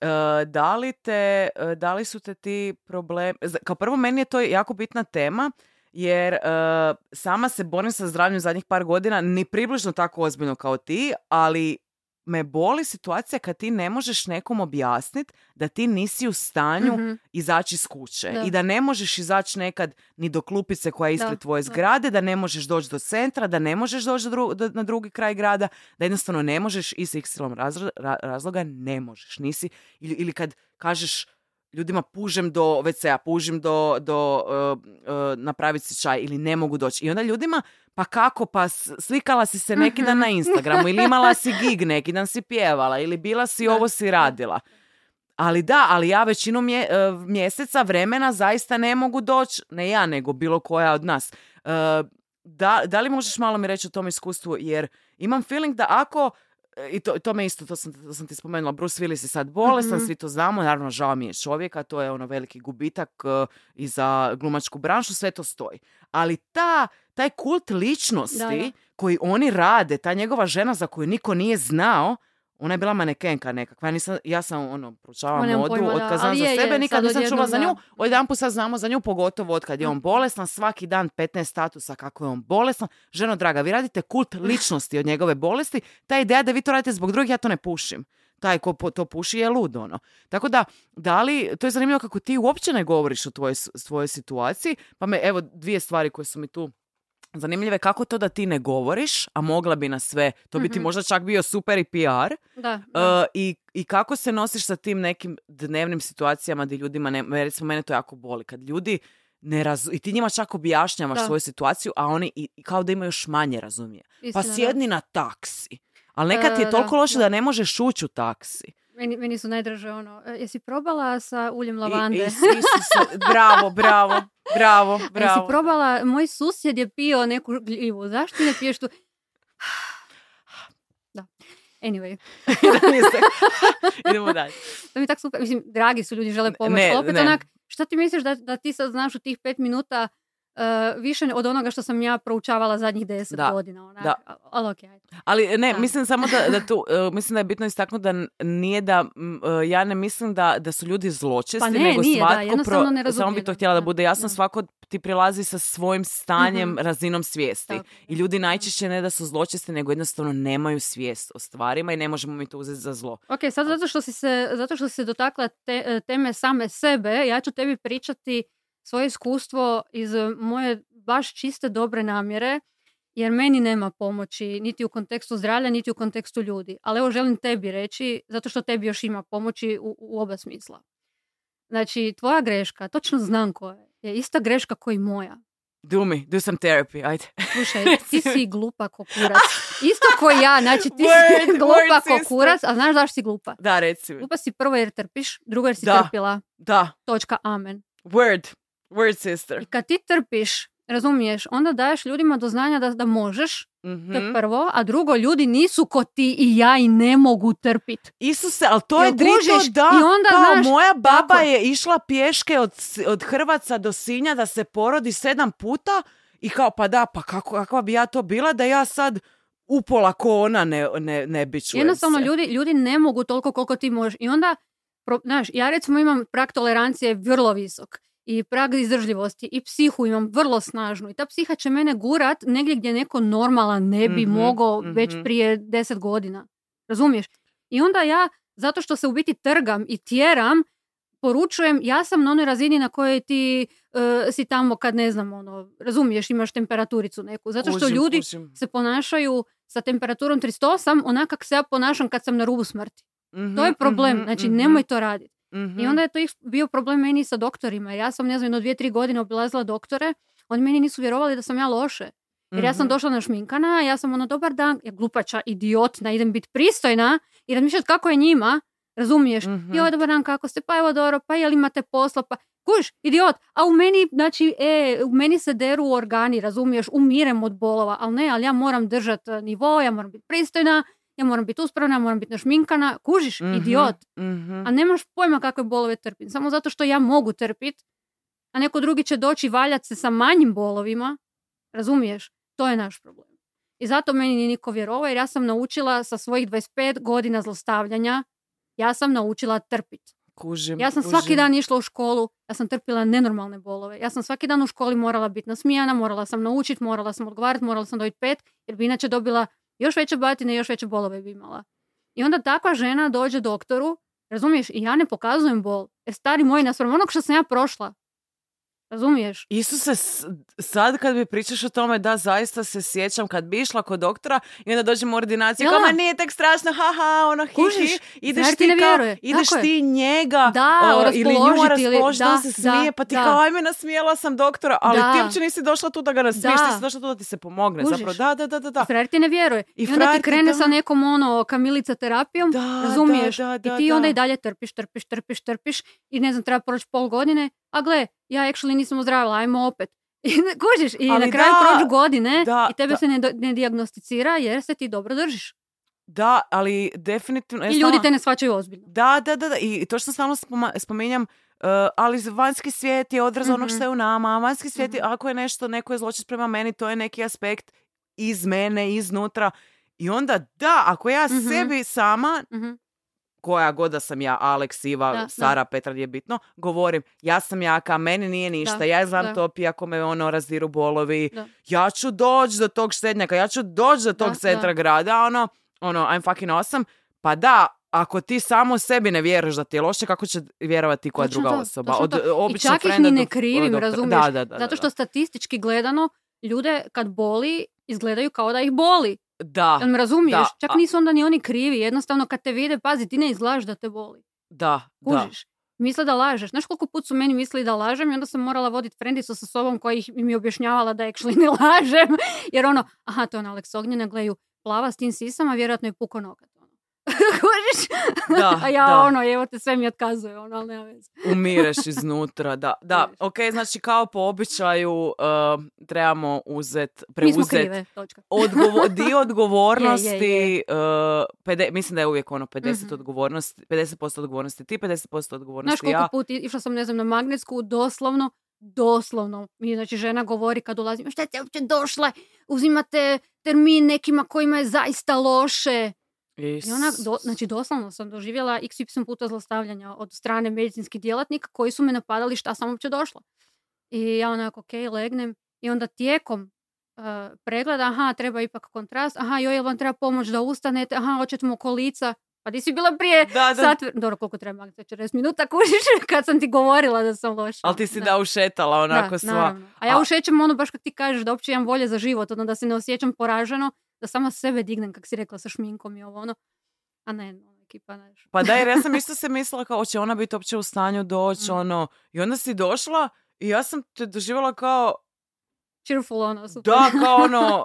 E, da li te, e, da li su te ti problemi, kao prvo meni je to jako bitna tema, jer sama se borim sa zdravljem zadnjih par godina, ni približno tako ozbiljno kao ti, ali me boli situacija kad ti ne možeš nekom objasniti da ti nisi u stanju Mhm. izaći iz kuće Da. i da ne možeš izaći nekad ni do klupice koja je ispred Da, tvoje zgrade, da ne možeš doći do centra, da ne možeš doći do dru- do- na drugi kraj grada, da jednostavno ne možeš iz x razlo- ra- razloga ne možeš, nisi ili, ili kad kažeš ljudima pužem do WC-a, pužem do, do uh, uh, napraviti si čaj ili ne mogu doći. I onda ljudima, pa kako, pa slikala si se neki dan na Instagramu ili imala si gig neki dan si pjevala ili bila si ovo si radila. Ali da, ali ja većinu mje- e, mjeseca vremena zaista ne mogu doći, ne ja, nego bilo koja od nas. Da, da li možeš malo mi reći o tom iskustvu, jer imam feeling da ako, i to, to me isto, to sam, to sam ti spomenula, Bruce Willis je sad bolestan, Mhm. svi to znamo, naravno žao mi je čovjeka, to je ono veliki gubitak e, i za glumačku branšu, sve to stoji. Ali ta, taj kult ličnosti Da, da. koji oni rade, ta njegova žena za koju niko nije znao, ona je bila manekenka nekakva. Ja, nisam, ja sam ono, proučavala modu, pojma, za je, je, sebe, nikad sad nisam čula za nju. da. Odjedan put sad znamo za nju, pogotovo od kad je on bolestan, svaki dan 15 statusa kako je on bolestan. Ženo draga, vi radite kult ličnosti od njegove bolesti. Ta ideja da vi to radite zbog drugih, ja to ne pušim. Taj ko to puši je lud, ono. Tako da, da li, to je zanimljivo kako ti uopće ne govoriš o tvojoj, svojoj situaciji, pa me, evo, dvije stvari koje su mi tu zanimljive. Kako to da ti ne govoriš, a mogla bi na sve, to bi ti Mhm. možda čak bio super i PR, Da, da. Uh, i, I kako se nosiš sa tim nekim dnevnim situacijama gdje ljudima, ne, recimo mene to jako boli, kad ljudi ne razu, i ti njima čak objašnjavaš Da. svoju situaciju, a oni i, i kao da imaju još manje razumije. Pa Istina, da. sjedni na taksi. Ali nekad ti je E, toliko loše da. da. ne možeš ući u taksi. Meni, meni su najdraže ono, e, jesi probala sa uljem I- lavande? i svi su se- bravo, bravo, bravo, A Jesi bravo. probala, moj susjed je pio neku gljivu, zašto ne piješ tu? Da. Anyway, Idemo dalje. to mi je tak super. Mislim, dragi su ljudi, žele pomoć. Ne, opet ne. onak, šta ti misliš da, da ti sad znaš u tih pet minuta e, više od onoga što sam ja proučavala zadnjih deset Da, godina. Onak. da. Ali ajde. Ali ne, Da. mislim samo da, da tu, e, mislim da je bitno istaknuti da nije da, e, ja ne mislim da, da su ljudi zločesti, Pa ne, nego nije, da, svatko, jednostavno ne samo bi to htjela da da, bude jasno, da. svako ti prilazi sa svojim stanjem, Mhm. razinom svijesti. Tako, I ljudi najčešće ne da su zločesti, nego jednostavno nemaju svijest o stvarima i ne možemo mi to uzeti za zlo. Ok, sad zato što si se, zato što si se dotakla te, teme same sebe, ja ću tebi pričati svoje iskustvo iz e, moje baš čiste dobre namjere, jer meni nema pomoći niti u kontekstu zdravlja, niti u kontekstu ljudi. Ali evo želim tebi reći, zato što tebi još ima pomoći u, u oba smisla. Znači, tvoja greška, točno znam koja je, je ista greška koji i moja. Do me, do some therapy, ajde. Slušaj, ti si glupa ko kurac. Isto ko ja, znači ti Word, si glupa word, ko sister. kurac, a znaš zašto si glupa? Da, reci mi. Glupa si prvo jer trpiš, drugo jer si Da. trpila. Da, Točka, amen. word, word sister. I kad ti trpiš, razumiješ, onda daješ ljudima do znanja da, da možeš, Mhm. to je prvo, a drugo, ljudi nisu ko ti i ja i ne mogu trpit. Isuse, ali to je drito da, I onda, kao znaš, moja baba tako. je išla pješke od, od Hrvaca do Sinja da se porodi sedam puta i kao pa da, pa kako, kakva bi ja to bila da ja sad upola ko ona ne, ne, ne bićujem Jednostavno, se. ljudi, ljudi ne mogu toliko koliko ti možeš. I onda, pro, znaš, ja recimo imam prag tolerancije vrlo visok. I prag izdržljivosti i psihu imam vrlo snažnu. I ta psiha će mene gurat negdje gdje neko normalan ne bi Mhm, mogao već mhm. prije deset godina. Razumiješ? I onda ja, zato što se u biti trgam i tjeram, poručujem, ja sam na onoj razini na kojoj ti e, si tamo kad ne znam, ono, razumiješ, imaš temperaturicu neku. Zato što Kužim, ljudi kužim. se ponašaju sa temperaturom 38, onak kak se ja ponašam kad sam na rubu smrti. To je Mhm, problem, mhm, znači mhm, nemoj to raditi. Mhm. I onda je to bio problem meni sa doktorima. Ja sam, ne znam, jedno dvije, tri godine obilazila doktore, oni meni nisu vjerovali da sam ja loše. Jer ja sam Mhm. došla našminkana, ja sam ono, dobar dan, ja glupača, idiotna, idem biti pristojna i razmišljati kako je njima, razumiješ? Mhm. Joj, dobar dan, kako ste, pa evo dobro, pa jel imate posla, pa kuš, idiot, a u meni, znači, e, u meni se deru organi, razumiješ, umirem od bolova, ali ne, ali ja moram držati nivo, ja moram biti pristojna, ja moram biti uspravna, ja moram biti našminkana, kužiš, Mhm, idiot. mhm. A nemaš pojma kakve bolove trpim. Samo zato što ja mogu trpit, a neko drugi će doći valjat se sa manjim bolovima. Razumiješ? To je naš problem. I zato meni nije niko vjerovao jer ja sam naučila sa svojih 25 godina zlostavljanja, ja sam naučila trpit. Kužim, Ja sam kužim. svaki dan išla u školu, ja sam trpila nenormalne bolove. Ja sam svaki dan u školi morala biti nasmijana, morala sam naučiti, morala sam odgovarati, morala sam dobiti pet, jer bi inače dobila još veće batine, još veće bolove bi imala. I onda takva žena dođe doktoru, razumiješ, i ja ne pokazujem bol. Jer stari moj, naspram onog što sam ja prošla, razumiješ? Isuse, sad kad mi pričaš o tome, da, zaista se sjećam kad bi išla kod doktora i onda dođem u ordinaciju, Jel kao, nije tek strašno, haha, ono, hi, Kužiš? hi, ideš ti ne kao, ideš Tako je. ti njega Da, o, ili nju raspoložiti, da, se da, smije, pa ti da. kao, ajme, nasmijela sam doktora, ali Da. ti uopće nisi došla tu da ga nasmiješ, ti si došla tu da ti se pomogne, Kužiš? zapravo, da, da, da, da, da. Frajer ti ne vjeruje. I I, onda ti krene sa nekom ono kamilica terapijom, razumiješ? I ti da, onda da. i dalje trpiš, trpiš, trpiš, trpiš i ne znam, treba proći pol godine, a gle, ja actually nisam ozdravila, ajmo opet. I kužiš, i Ali na kraju da, prođu godine da, i tebe da. se ne, ne dijagnosticira jer se ti dobro držiš. Da, ali definitivno... I ljudi te ne shvaćaju ozbiljno. Da, da, da, da. I to što stalno spoma- spominjam, uh, ali vanjski svijet je odraz onog Mhm. što je u nama. Vanjski svijet je, Mhm. ako je nešto, neko je zločest prema meni, to je neki aspekt iz mene, iznutra. I onda, da, ako ja Mhm. sebi sama, Mhm. Koja god da sam ja, Alex, Iva, Da, da. Sara, Petra, nije bitno, govorim, ja sam jaka, meni nije ništa, Da, ja znam da. topi ako me ono razdiru bolovi, Da. ja ću doći do tog štednjaka, ja ću doći do tog Da, centra da. grada, ono, ono, I'm fucking awesome. Pa da, ako ti samo sebi ne vjeruješ da ti je loše, kako će vjerovati koja druga to, osoba? Od I čak ih ni ne krivim, do razumiješ? Da, da, da, Zato da, što statistički gledano, ljude kad boli, izgledaju kao da ih boli. Da, Jel me razumiješ? da, Čak nisu onda ni oni krivi. Jednostavno kad te vide, pazi, ti ne izgledaš da te boli. da, da. Kužiš? Misle da lažeš. Znaš koliko put su meni mislili da lažem i onda sam morala voditi frendicu sa sobom koja ih mi objašnjavala da actually ne lažem. Jer ono, aha, to je ona Alex Ognjena, gledaju plava s tim sisama, vjerojatno je puko nokat. Kužiš? Da, A ja da. ono, evo te sve mi otkazuje, ono, ali nema veze. Umireš iznutra, da. Da, Kužiš. ok, znači kao po običaju uh, trebamo uzet, Mi smo preuzet krive, točka. odgovo- dio odgovornosti, Je, je, uh, pede- mislim da je uvijek ono 50 Mhm. odgovornosti, 50% odgovornosti ti, 50% odgovornosti Znaš koliko ja. put išla sam, ne znam, na magnetsku, doslovno doslovno. Mi, znači, žena govori kad ulazim, šta ste uopće došle, uzimate termin nekima kojima je zaista loše. I ona, do- znači doslovno sam doživjela XY puta zlostavljanja od strane medicinskih djelatnika koji su me napadali šta sam uopće došla. I ja onako, ok, legnem. I onda tijekom uh, pregleda, aha, treba ipak kontrast, aha, joj, jel vam treba pomoć da ustanete, aha, hoćete mu kolica. Pa di si bila prije Da, da. sat, dobro, koliko treba, Magda, 40 minuta, kužiš, kad sam ti govorila da sam loša. Ali ti si Da. da ušetala onako Da, sva. naravno. A ja A- ušećem ono baš kad ti kažeš da uopće imam volje za život, ono da se ne osjećam poraženo, da sama sebe dignem, kak si rekla, sa šminkom i ovo ono. A ne, ono, ekipa, znaš. Pa da, jer ja sam isto se mislila kao će ona biti uopće u stanju doći, Mm. ono. I onda si došla i ja sam te doživjela kao, Cheerful, ono, super. da, kao ono,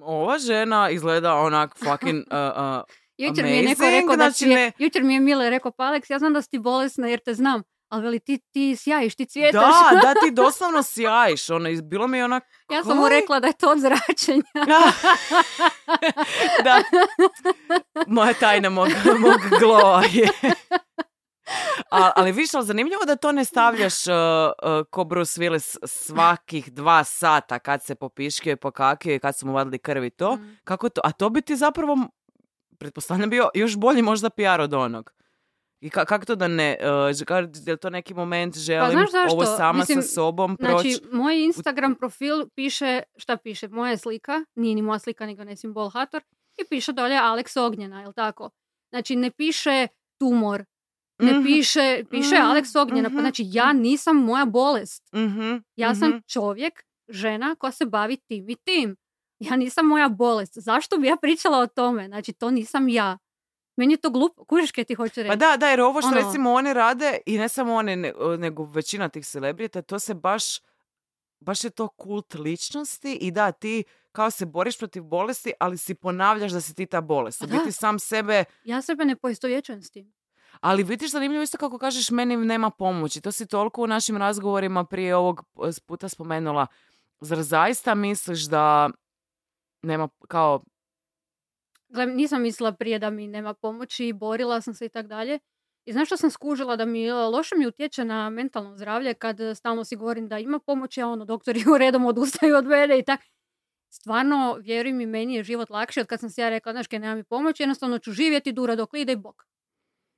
ova žena izgleda onak fucking, uh, uh, Jučer mi je neko rekao da znači ti je, ne- jučer mi je Mile rekao, pa Alex, ja znam da si ti bolesna jer te znam, ali veli ti, ti sjajiš, ti cvjetaš. da, da ti doslovno sjajiš, ono, bilo mi je onak, ja sam mu rekla da je to od zračenja. da. Moja tajna mog, mog glova je. A, ali viš, ali zanimljivo da to ne stavljaš uh, uh, ko Bruce Willis svakih dva sata kad se popiškio i pokakio i kad su mu vadili krv i to. Mm. Kako to? A to bi ti zapravo, pretpostavljam, bio još bolji možda PR od onog. I ka- kako to da ne, uh, ka- je li to neki moment želim znaš zašto? ovo sama Mislim, sa sobom proći? Znači, moj Instagram profil piše, šta piše, moja slika, nije ni moja slika, nego ne simbol Hator, i piše dolje Alex Ognjena, jel tako? Znači, ne piše tumor, ne Mhm. piše, piše Mhm, Alex Ognjena, pa mhm, znači ja nisam moja bolest. Mhm, Ja mhm. sam čovjek, žena koja se bavi tim i tim. Ja nisam moja bolest. Zašto bi ja pričala o tome? Znači, to nisam ja. Meni je to glupo. Kužiš kaj ti hoće reći? Pa da, da, jer ovo što Ono- recimo oni rade, i ne samo oni, ne- nego većina tih celebrita, to se baš, baš je to kult ličnosti i da, ti kao se boriš protiv bolesti, ali si ponavljaš da si ti ta bolest. Pa da. biti sam sebe, Ja sebe ne poistovjećujem s tim. ali vidiš zanimljivo isto kako kažeš meni nema pomoći. To si toliko u našim razgovorima prije ovog puta spomenula. Zar zaista misliš da nema kao Gle, nisam mislila prije da mi nema pomoći, borila sam se i tak dalje. I znaš što sam skužila da mi e, loše mi utječe na mentalno zdravlje kad e, stalno si govorim da ima pomoći, a ono doktori u redom odustaju od mene i tak. Stvarno, vjeruj mi, meni je život lakši od kad sam si ja rekla, znaš kaj, nema mi pomoći, jednostavno ću živjeti dura dok ide i bok.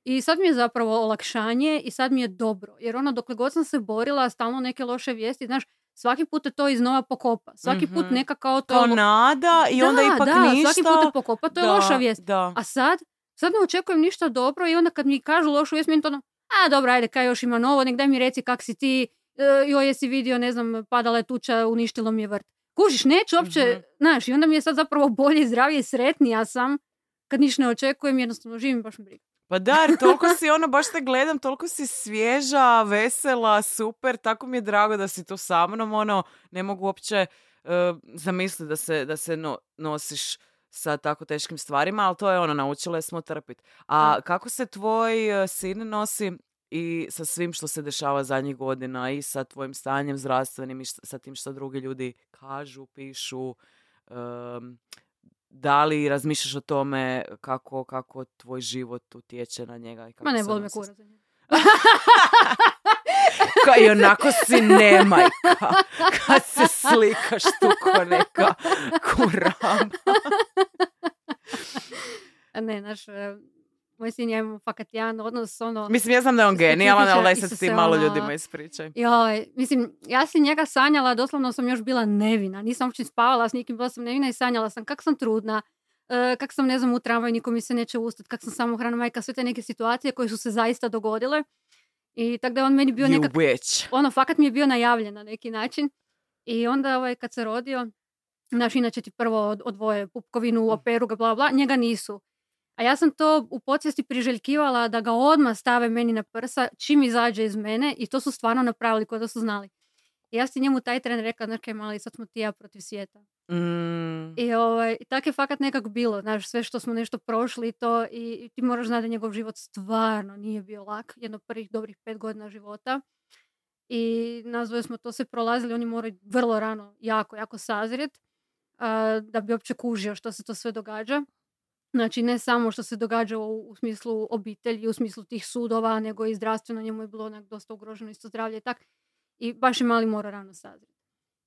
I sad mi je zapravo olakšanje i sad mi je dobro. Jer ono, dokle god sam se borila, stalno neke loše vijesti, znaš, svaki put te to iznova pokopa. Svaki put Mhm. neka kao to... kao nada i onda Da, ipak da, ništa? svaki put te pokopa, to je Da, loša vijest. Da. A sad, sad ne očekujem ništa dobro i onda kad mi kažu lošu vijest, meni to ono, a dobro, ajde, kaj još ima novo, nek daj mi reci kak si ti, e, joj, jesi vidio, ne znam, padala je tuča, uništilo mi je vrt. Kužiš, neću uopće, Mhm. znaš, i onda mi je sad zapravo bolje, zdravije i sretnija sam, kad ništa ne očekujem, jednostavno živim baš briga. Pa da, toliko si ono, baš te gledam, toliko si svježa, vesela, super, tako mi je drago da si tu sa mnom, ono, ne mogu uopće uh, zamisliti da se, da se no- nosiš sa tako teškim stvarima, ali to je ono, naučile smo trpit. A kako se tvoj uh, sin nosi i sa svim što se dešava zadnjih godina i sa tvojim stanjem zdravstvenim i sa tim što drugi ljudi kažu, pišu, um, da li razmišljaš o tome kako, kako tvoj život utječe na njega? I kako Ma ne, boli me kurac. Ka, I onako si nemajka. Kad se slikaš tu ko neka kurama. Ne, naš, moj sin i ja imamo fakat jedan odnos, ono, Mislim, ja znam da je on genijalan, ali daj sad ti malo ono- ljudima ispričaj. Joj, mislim, ja sam njega sanjala, doslovno sam još bila nevina. Nisam uopće spavala s nikim, bila sam nevina i sanjala sam kak sam trudna, e, kak sam, ne znam, u tramvaju, niko mi se neće ustati, kak sam samohrana majka, sve te neke situacije koje su se zaista dogodile. I tako da je on meni bio You nekak, witch. ono, fakat mi je bio najavljen na neki način. I onda, ovaj, kad se rodio, naš inače ti prvo od- odvoje pupkovinu, operu ga, bla, bla, njega nisu. A ja sam to u podsvijesti priželjkivala da ga odmah stave meni na prsa čim izađe iz mene i to su stvarno napravili kao da su znali. I ja sam njemu taj tren rekla, znaš kaj mali, sad smo ti ja protiv svijeta. Mm, I ovaj, tak je fakat nekako bilo, znaš, sve što smo nešto prošli i to i, ti moraš znati da njegov život stvarno nije bio lak, jedno prvih dobrih pet godina života. I dvoje smo to sve prolazili, oni moraju vrlo rano, jako, jako sazrijet da bi uopće kužio što se to sve događa. Znači, ne samo što se događa u, u smislu obitelji, u smislu tih sudova, nego i zdravstveno njemu je bilo onak dosta ugroženo isto zdravlje i tak. I baš je mali mora rano sazriti.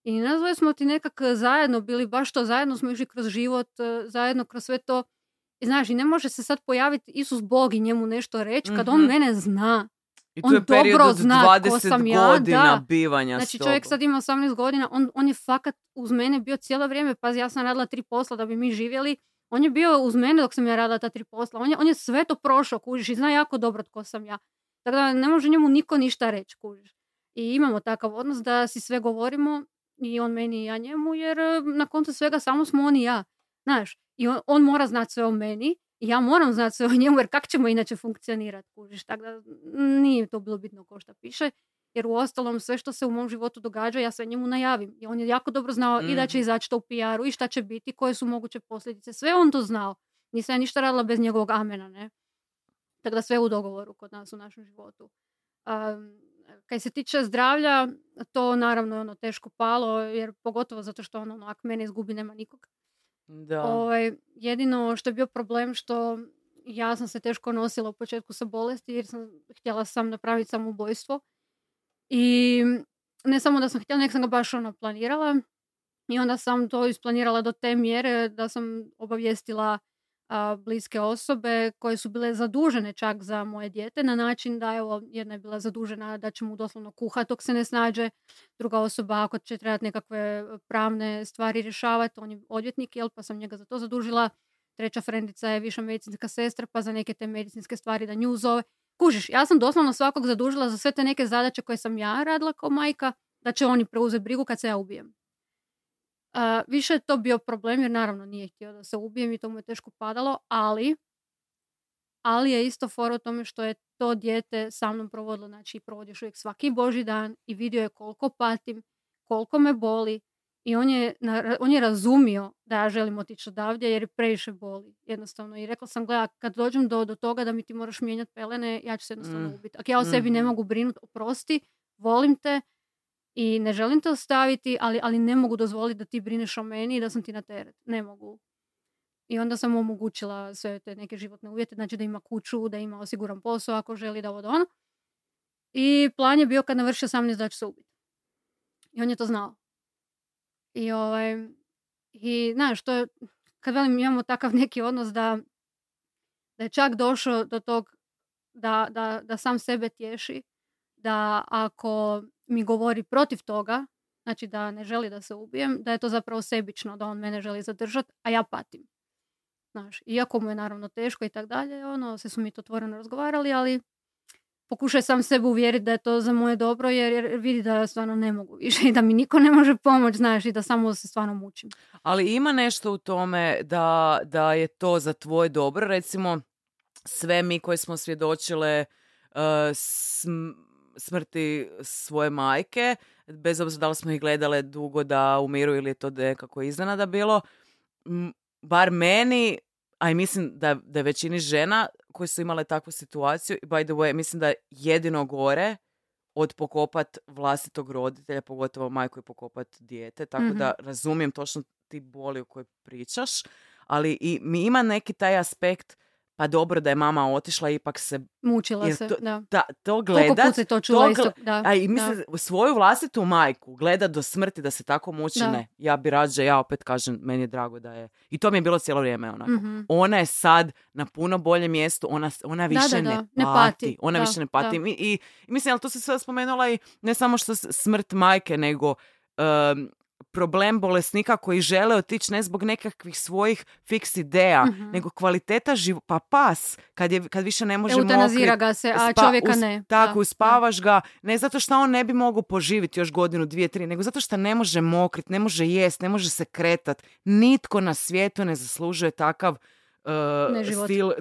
I nazvali smo ti nekak zajedno bili, baš to zajedno smo išli kroz život, e, zajedno kroz sve to. I znaš, i ne može se sad pojaviti Isus Bog i njemu nešto reći kad on Mhm. mene zna. I to On je period dobro od zna 20 tko sam ja, godina da. bivanja Znači čovjek sad ima 18 godina, on, on je fakat uz mene bio cijelo vrijeme, pazi ja sam radila tri posla da bi mi živjeli, on je bio uz mene dok sam ja radila ta tri posla, on je, on je sve to prošao, kužiš, i zna jako dobro tko sam ja. Tako da ne može njemu niko ništa reći, kužiš. I imamo takav odnos da si sve govorimo, i on meni i ja njemu, jer e, na koncu svega samo smo on i ja. Znaš, i on, on mora znati sve o meni, i ja moram znati sve o njemu, jer kak ćemo inače funkcionirati, kužiš. Tako da nije to bilo bitno ko šta piše jer u ostalom sve što se u mom životu događa ja sve njemu najavim. I on je jako dobro znao i da će Mhm. izaći to u PR-u i šta će biti, koje su moguće posljedice. Sve on to znao. Nisam ja ništa radila bez njegovog amena, ne. Tako da sve u dogovoru kod nas u našem životu. Um, kaj se tiče zdravlja, to naravno je ono teško palo, jer pogotovo zato što ono, ako mene izgubi, nema nikog. Da. Ovaj, jedino što je bio problem što ja sam se teško nosila u početku sa bolesti jer sam htjela sam napraviti samoubojstvo. I ne samo da sam htjela, nego sam ga baš ono planirala. I onda sam to isplanirala do te mjere da sam obavijestila a, bliske osobe koje su bile zadužene čak za moje dijete na način da evo jedna je bila zadužena da će mu doslovno kuhati dok se ne snađe, druga osoba ako će trebati nekakve pravne stvari rješavati, on je odvjetnik, jel, pa sam njega za to zadužila. Treća frendica je viša medicinska sestra, pa za neke te medicinske stvari da nju zove. Kužiš, ja sam doslovno svakog zadužila za sve te neke zadaće koje sam ja radila kao majka, da će oni preuzeti brigu kad se ja ubijem. A, više je to bio problem jer naravno nije htio da se ubijem i to mu je teško padalo, ali ali je isto fora u tome što je to dijete sa mnom provodilo, znači provodi još uvijek svaki boži dan i vidio je koliko patim, koliko me boli i on je, on je razumio da ja želim otići odavdje jer je previše boli jednostavno i rekla sam gleda kad dođem do, do toga da mi ti moraš mijenjati pelene ja ću se jednostavno Mm. ubiti. Ako ja o sebi ne Mhm. mogu brinuti, oprosti, volim te i ne želim te ostaviti, ali, ali ne mogu dozvoliti da ti brineš o meni i da sam ti na teret. Ne mogu. I onda sam mu omogućila sve te neke životne uvjete, znači da ima kuću, da ima osiguran posao ako želi da ovo ono. I plan je bio kad navrši 18 da će se ubiti. I on je to znao. I ovaj, i znaš, to je, kad velim imamo takav neki odnos da, da je čak došao do tog da, da, da sam sebe tješi, da ako mi govori protiv toga, znači da ne želi da se ubijem, da je to zapravo sebično, da on mene želi zadržati, a ja patim. Znaš, iako mu je naravno teško i tak dalje, ono, se su mi to otvoreno razgovarali, ali pokušaj sam sebe uvjeriti da je to za moje dobro, jer, vidi da stvarno ne mogu više i da mi niko ne može pomoći, znaš, i da samo se stvarno mučim. Ali ima nešto u tome da, da je to za tvoje dobro. Recimo, sve mi koji smo svjedočile sm- smrti svoje majke, bez obzira da li smo ih gledale dugo da umiru ili je to nekako iznenada bilo, bar meni, a i mislim da, da je većini žena koje su imale takvu situaciju, by the way, mislim da je jedino gore od pokopat vlastitog roditelja, pogotovo majku i pokopat dijete, tako Mhm. da razumijem točno ti boli o kojoj pričaš, ali i mi ima neki taj aspekt, pa dobro da je mama otišla, ipak se Mučila Jer se, to- da. da, to Koliko gledat, se to čula to isto, da. a i da. mislim, svoju vlastitu majku gleda do smrti da se tako muči, Da. ne. Ja bi rađe, ja opet kažem, meni je drago da je. I to mi je bilo cijelo vrijeme onako. Mhm. Ona je sad na puno boljem mjestu, ona, ona Da, više da, ne, da, pati. ne pati, Ona da, više ne pati. da. I, i, mislim, ali to se sve spomenula i ne samo što smrt majke, nego em, problem bolesnika koji žele otići ne zbog nekakvih svojih fiks ideja, Mhm. nego kvaliteta života. Pa pas, kad, je, kad više ne može Eutanazira ga se, a spa- čovjeka us- ne. Tako, Da, uspavaš ga, ne zato što on ne bi mogao poživiti još godinu, dvije, tri, nego zato što ne može mokrit, ne može jest, ne može se kretat. Nitko na svijetu ne zaslužuje takav uh, Neživot. stil,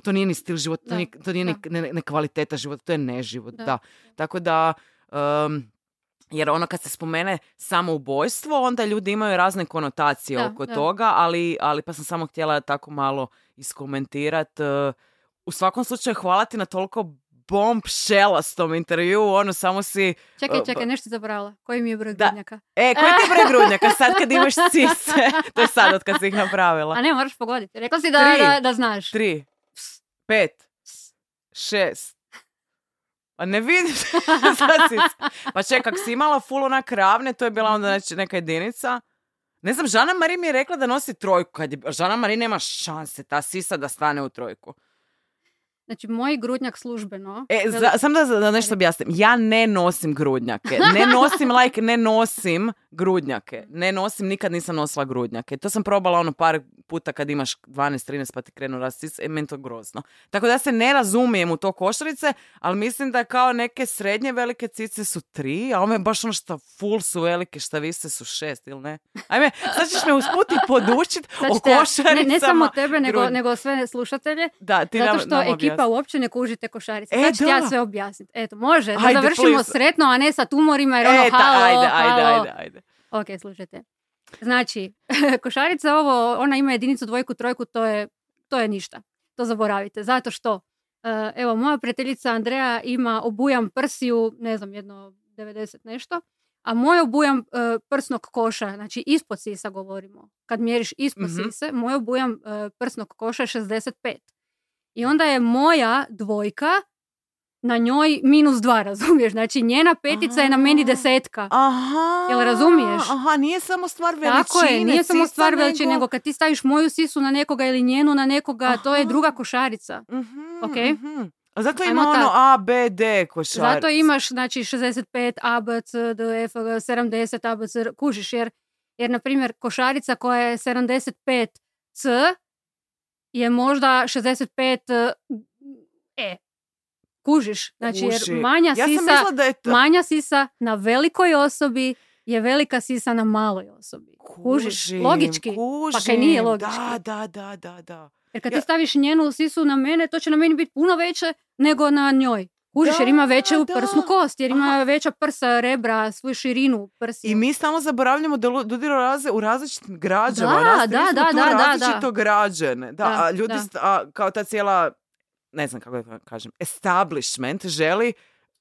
to nije ni stil života, to nije, to nije ni ne kvaliteta života, to je neživot, da. Da. Tako da, um, jer ono kad se spomene samoubojstvo, onda ljudi imaju razne konotacije Da, oko da. toga, ali, ali pa sam samo htjela tako malo iskomentirat. Uh, u svakom slučaju hvala ti na toliko bomb šelastom intervju, ono samo si... Čekaj, Uh, čekaj, nešto si zaboravila. Koji mi je broj Da. grudnjaka? E, koji ti je broj grudnjaka sad kad imaš cise? to je sad od kad si ih napravila. A ne, moraš pogoditi. Rekla si da, Tri. da, da znaš. Tri, pet, šest. A ne si- pa čekaj, si imala full onak ravne, to je bila onda neka jedinica. Ne znam, Žana Mari mi je rekla da nosi trojku. Kad Žana Mari nema šanse, ta sisa da stane u trojku. Znači, moj grudnjak službeno... E, za, sam da, da nešto objasnim. Ja ne nosim grudnjake. Ne nosim, like, ne nosim grudnjake. Ne nosim, nikad nisam nosila grudnjake. To sam probala ono par puta kad imaš 12-13 pa ti krenu rast e, meni to grozno. Tako da se ne razumijem u to košarice, ali mislim da kao neke srednje velike cice su tri, a ove baš ono što full su velike, šta vise su šest, ili ne? Ajme, sad ćeš me usputi podučit o košaricama. ne, ne samo tebe, nego, grud- nego sve slušatelje. Da, ti Zato nam- što nam ekipa objasni. uopće ne kuži te košarice. E, Sad ja sve objasniti. Eto, može. Da Ajde, završimo please. sretno, a ne sa tumorima jer ono E, halo, ajde, ajde, halo. ajde, ajde. Ok, slušajte. Znači, košarica ovo, ona ima jedinicu, dvojku, trojku, to je, to je ništa. To zaboravite. Zato što, e, evo, moja prijateljica Andreja ima obujam prsiju, ne znam, jedno 90 nešto, a moj obujam e, prsnog koša, znači ispod sisa govorimo, kad mjeriš ispod Mhm. sise, moj obujam e, prsnog koša je 65. I onda je moja dvojka na njoj minus dva, razumiješ? Znači, njena petica je na meni desetka. Aha. Jel razumiješ? Aha, nije samo stvar veličine. Tako je, nije samo stvar veličine, nego kad ti staviš moju sisu na nekoga ili njenu na nekoga, to je Aha. druga košarica. Mhm, Ok. mhm. A zato Ajmo ima ono tak. A, B, D košarica. Zato imaš, znači, 65, A, B, C, D, F, G, 70, A, B, C, kužiš, jer, jer, na primjer, košarica koja je 75 C je možda 65 E. Kužiš, znači, jer manja Ja sam sisa, mislila da je to... manja sisa na velikoj osobi je velika sisa na maloj osobi. Kužiš, Kužim, logički. Kužim. Pa kaj nije logički? Da, da, da, da, da. Jer kad Ja- ti staviš njenu sisu na mene, to će na meni biti puno veće nego na njoj. Kužiš, jer ima Da, veću da. prsnu kost, jer ima Aha. veća prsa, rebra, svoju širinu prsi. I mi stalno zaboravljamo da ljudi raze u različitim građama. Da, da, da, da, da, različito građene. Da, Da, a ljudi, da. a, kao ta cijela, ne znam kako da kažem, establishment želi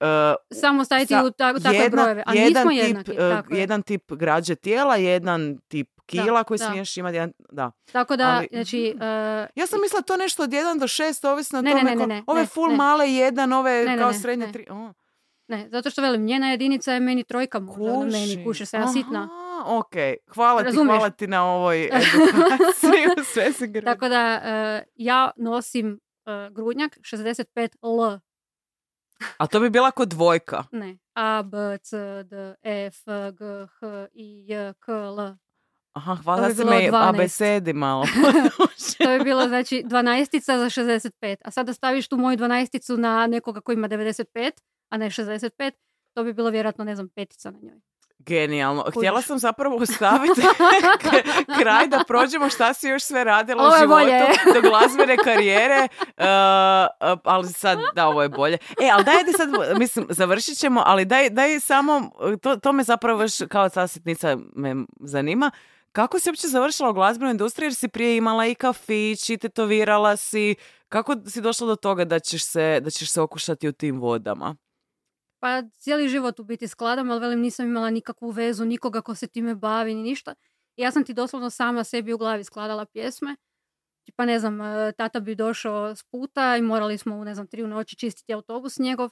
uh, Samo staviti sa- u ta- takve jedna- brojeve. A jedan nismo tip, jednaki. tako, je. jedan tip građe tijela, jedan tip kila koji da. smiješ imati. Jedan, da. tako da, ali- znači... uh, Ja sam mislila to nešto od 1 do 6, ovisno o Ne, ne, tome. ne, ne, ove ne, full ne. male jedan, ove kao ne, srednje ne. tri. O, ne, zato što velim, njena jedinica je meni trojka možda na meni, kužim. kuše se, ja sitna. Ok, hvala ti, Razumiješ? hvala ti na ovoj edukaciji svezi grudi. Tako da, uh, ja nosim uh, grudnjak 65 L, A to bi bila kod dvojka. ne, A, B, C, D, E, F, G, H, I, J, K, L. Aha, hvala bi se me 12. abecedi malo. To bi bilo znači 12 za 65. A sada staviš tu moju 12 na nekoga koji ima 95, a ne 65, to bi bilo vjerojatno, ne znam, petica na njoj. Genijalno. Htjela sam zapravo ostaviti kraj da prođemo šta si još sve radila Ovo u životu do glazbene karijere, uh, ali sad, da, ovo je bolje. E, ali daj, ajde sad, mislim, završit ćemo, ali daj, daj samo, to, to me zapravo još kao ta sitnica me zanima, kako si uopće završila u glazbenoj industriji, jer si prije imala i kafić i tetovirala si, kako si došla do toga da ćeš se, da ćeš se okušati u tim vodama? Pa cijeli život u biti skladam, ali velim nisam imala nikakvu vezu, nikoga ko se time bavi, ni ništa. I ja sam ti doslovno sama sebi u glavi skladala pjesme. Pa ne znam, e, tata bi došao s puta i morali smo u, ne znam, tri u noći čistiti autobus njegov.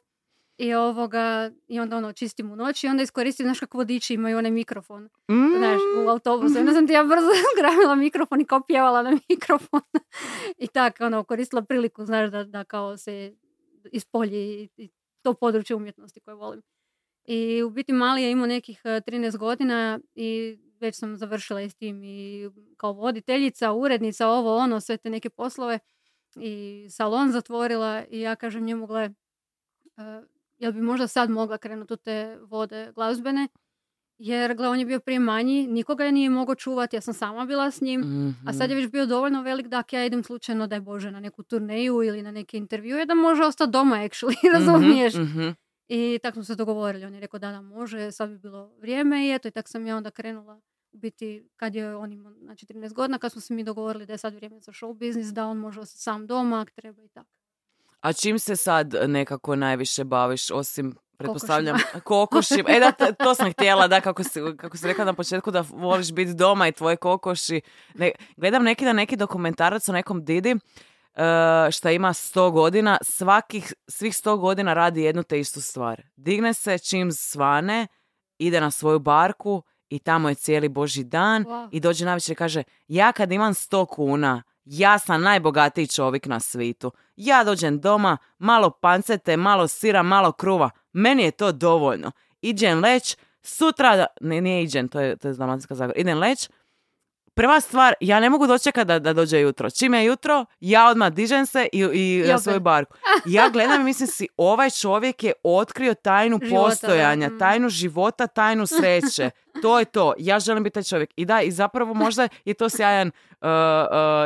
I ovoga, i onda ono, čistim u noći i onda iskoristim, znaš kako vodiči imaju onaj mikrofon, Mm. znaš, u autobusu. I onda sam ti ja brzo zgramila mikrofon i kao pjevala na mikrofon. I tako, ono, koristila priliku, znaš, da, da kao se ispolji i, i to područje umjetnosti koje volim. I u biti mali je imao nekih e, 13 godina i već sam završila i s tim i kao voditeljica, urednica, ovo, ono, sve te neke poslove i salon zatvorila i ja kažem njemu, gle, e, jel bi možda sad mogla krenuti u te vode glazbene, jer gle, on je bio prije manji, nikoga je nije mogao čuvati, ja sam sama bila s njim, a sad je Mhm. već bio dovoljno velik da ja idem slučajno, daj Bože, na neku turneju ili na neke intervjue, da može ostati doma, actually, razumiješ? Mhm, mhm. I tako smo se dogovorili. On je rekao da, da, može, sad bi bilo vrijeme i eto, i tako sam ja onda krenula biti kad je on imao znači, 13 godina, kad smo se mi dogovorili da je sad vrijeme za show biznis, da on može ostati sam doma ako treba i tako. A čim se sad nekako najviše baviš, osim, pretpostavljam, kokošima? E da, to sam htjela, da, kako si, kako si rekla na početku da voliš biti doma i tvoje kokoši. Ne, gledam neki da neki dokumentarac o nekom Didi, e, šta ima 100 godina, svakih, svih 100 godina radi jednu te istu stvar. Digne se čim svane, ide na svoju barku i tamo je cijeli boži dan Wow. i dođe navečer i kaže ja kad imam 100 kuna, ja sam najbogatiji čovjek na svitu. Ja dođem doma, malo pancete, malo sira, malo kruva. Meni je to dovoljno. Iđem leć, sutra, da- ne, nije iđem, to je, to je Dalmatinska zagora. Idem leć, prva stvar, ja ne mogu dočekati da, da dođe jutro. Čim je jutro, ja odmah dižem se i, i, na svoju barku. Ja gledam i mislim si, ovaj čovjek je otkrio tajnu Života, postojanja, Mm. tajnu života, tajnu sreće. To je to. Ja želim biti taj čovjek. I da, i zapravo možda je to sjajan uh, uh,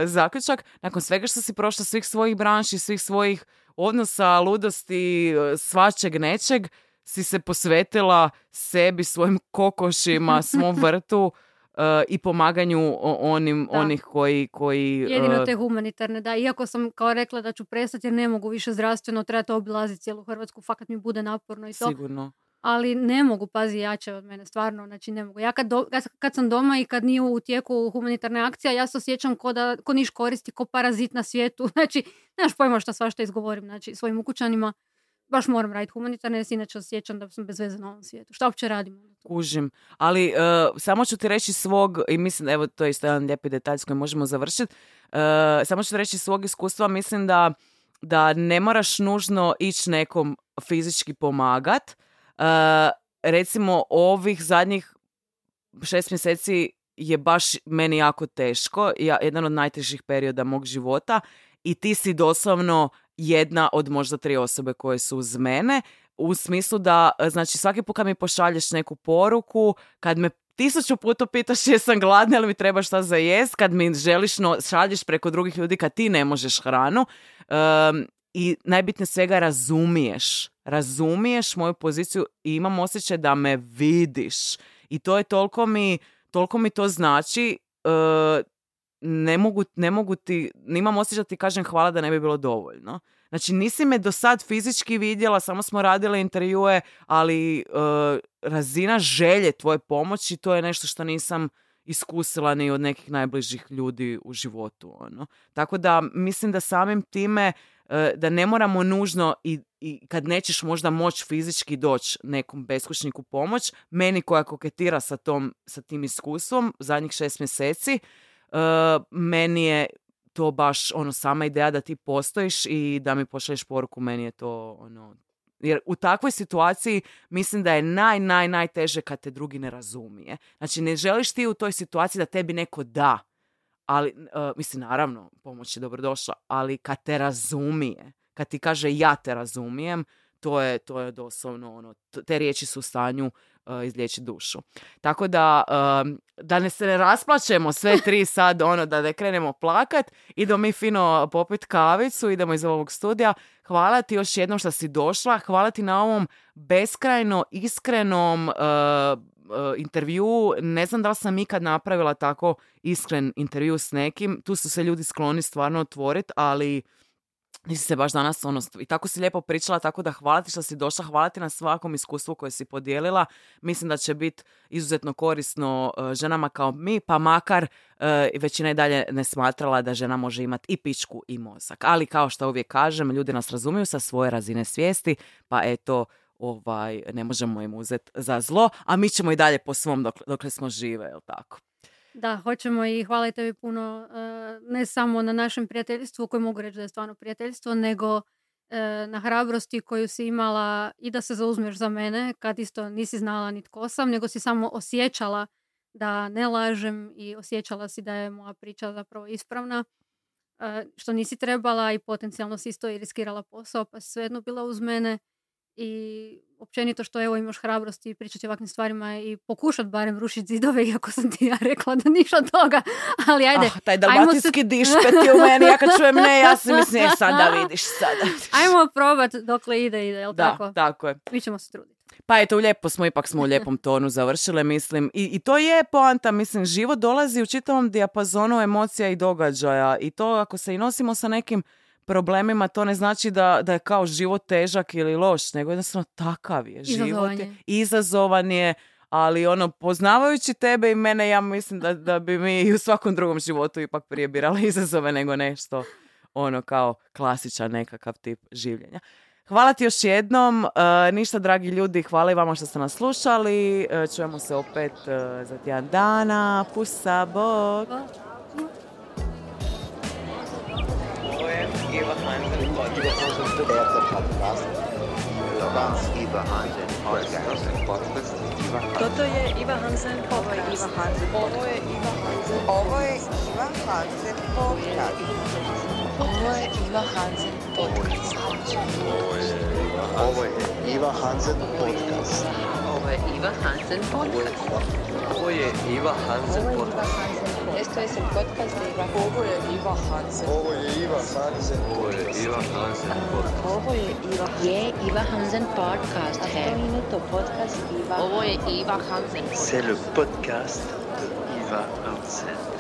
zaključak. Nakon svega što si prošla svih svojih branši, svih svojih odnosa, ludosti, uh, svačeg nečeg, si se posvetila sebi, svojim kokošima, svom vrtu uh, i pomaganju onim, Da. onih koji... koji Jedino uh, te humanitarne, da. Iako sam kao rekla da ću prestati jer ne mogu više zdravstveno, treba to obilaziti cijelu Hrvatsku, fakat mi bude naporno i to. sigurno. Ali ne mogu, pazi, jače od mene, stvarno, znači ne mogu. Ja kad, do- kad- sam doma i kad nije u tijeku humanitarne akcija, ja se osjećam ko da, ko niš koristi, ko parazit na svijetu. Znači, nemaš pojma šta svašta izgovorim, znači, svojim ukućanima. Baš moram raditi humanitarne, jer inače osjećam da sam bez veze na ovom svijetu. Šta uopće radim? Kužim. Ali e, samo ću ti reći svog, i mislim, evo to je isto jedan lijepi detalj s kojim možemo završiti, samo ću ti reći svog iskustva, mislim da, da ne moraš nužno ići nekom fizički pomagat. Recimo ovih zadnjih šest mjeseci je baš meni jako teško, ja, jedan od najtežih perioda mog života i ti si doslovno jedna od možda tri osobe koje su uz mene u smislu da, znači svaki put kad mi pošalješ neku poruku, kad me tisuću puta pitaš jesam gladna ili mi treba šta za jest, kad mi želiš no, šalješ preko drugih ljudi kad ti ne možeš hranu em, i najbitnije svega razumiješ, razumiješ moju poziciju i imam osjećaj da me vidiš i to je toliko mi, toliko mi to znači e, ne mogu, ne mogu ti, nimam osjećaj da ti kažem hvala da ne bi bilo dovoljno. Znači nisi me do sad fizički vidjela, samo smo radile intervjue, ali e, razina želje tvoje pomoći, to je nešto što nisam iskusila ni od nekih najbližih ljudi u životu. Ono. Tako da mislim da samim time da ne moramo nužno i, i kad nećeš možda moći fizički doći nekom beskućniku pomoć, meni koja koketira sa, tom, sa tim iskustvom zadnjih šest mjeseci, e, meni je to baš ono sama ideja da ti postojiš i da mi pošalješ poruku, meni je to ono jer u takvoj situaciji mislim da je naj, naj, najteže kad te drugi ne razumije. Znači ne želiš ti u toj situaciji da tebi neko da, ali, e, mislim, naravno, pomoć je dobrodošla, ali kad te razumije, kad ti kaže ja te razumijem, to je, to je doslovno ono, te riječi su u stanju uh, dušu. Tako da, um, da ne se ne rasplaćemo sve tri sad, ono, da ne krenemo plakat, idemo mi fino popit kavicu, idemo iz ovog studija. Hvala ti još jednom što si došla, hvala ti na ovom beskrajno iskrenom uh, uh, intervju. Ne znam da li sam ikad napravila tako iskren intervju s nekim. Tu su se ljudi skloni stvarno otvoriti, ali nisi se baš danas ono, i tako si lijepo pričala, tako da hvala ti što si došla, hvala ti na svakom iskustvu koje si podijelila. Mislim da će biti izuzetno korisno uh, ženama kao mi, pa makar uh, većina i dalje ne smatrala da žena može imati i pičku i mozak. Ali kao što uvijek kažem, ljudi nas razumiju sa svoje razine svijesti, pa eto, ovaj, ne možemo im uzeti za zlo, a mi ćemo i dalje po svom dok, dokle smo žive, jel tako? Da, hoćemo i hvala tebi puno, e, ne samo na našem prijateljstvu, koje mogu reći da je stvarno prijateljstvo, nego e, na hrabrosti koju si imala i da se zauzmeš za mene, kad isto nisi znala ni tko sam, nego si samo osjećala da ne lažem i osjećala si da je moja priča zapravo ispravna, e, što nisi trebala i potencijalno si isto i riskirala posao, pa si svejedno bila uz mene i općenito što evo imaš hrabrosti pričati o ovakvim stvarima i pokušat barem rušiti zidove, iako sam ti ja rekla da ništa od toga, ali ajde. Ah, taj ajmo se- dalmatinski dišpet je u meni, ja kad čujem ne, ja si mislim, sada vidiš, sada. Ajmo probat dokle ide, ide, jel Da, tako? tako je. Mi ćemo se truditi. Pa eto, lijepo smo, ipak smo u lijepom tonu završile, mislim. I, I to je poanta, mislim, život dolazi u čitavom dijapazonu emocija i događaja. I to ako se i nosimo sa nekim problemima, to ne znači da, da je kao život težak ili loš, nego jednostavno takav je. Život Izazovan je, je. izazovan je, ali ono, poznavajući tebe i mene, ja mislim da, da bi mi i u svakom drugom životu ipak prije birali izazove nego nešto ono kao klasičan nekakav tip življenja. Hvala ti još jednom, e, ništa dragi ljudi, hvala i vama što ste nas slušali, E, čujemo se opet e, za tjedan dana, pusa, bok! Ovo je Iva Hansen Podcast. Hansen Podcast. Toto je Iva Hansen podcast. Ovo je Iva Hansen. Ovo je Iva Hansen podcast. Ovo je Iva Hansen podcast. Ovo je Iva Hansen Podcast. Ovo je Iva Hansen podcast. Ovo je Iva Hansen podcast. Esto es podcast de Hansen. C'est le podcast de Ivar Hansen.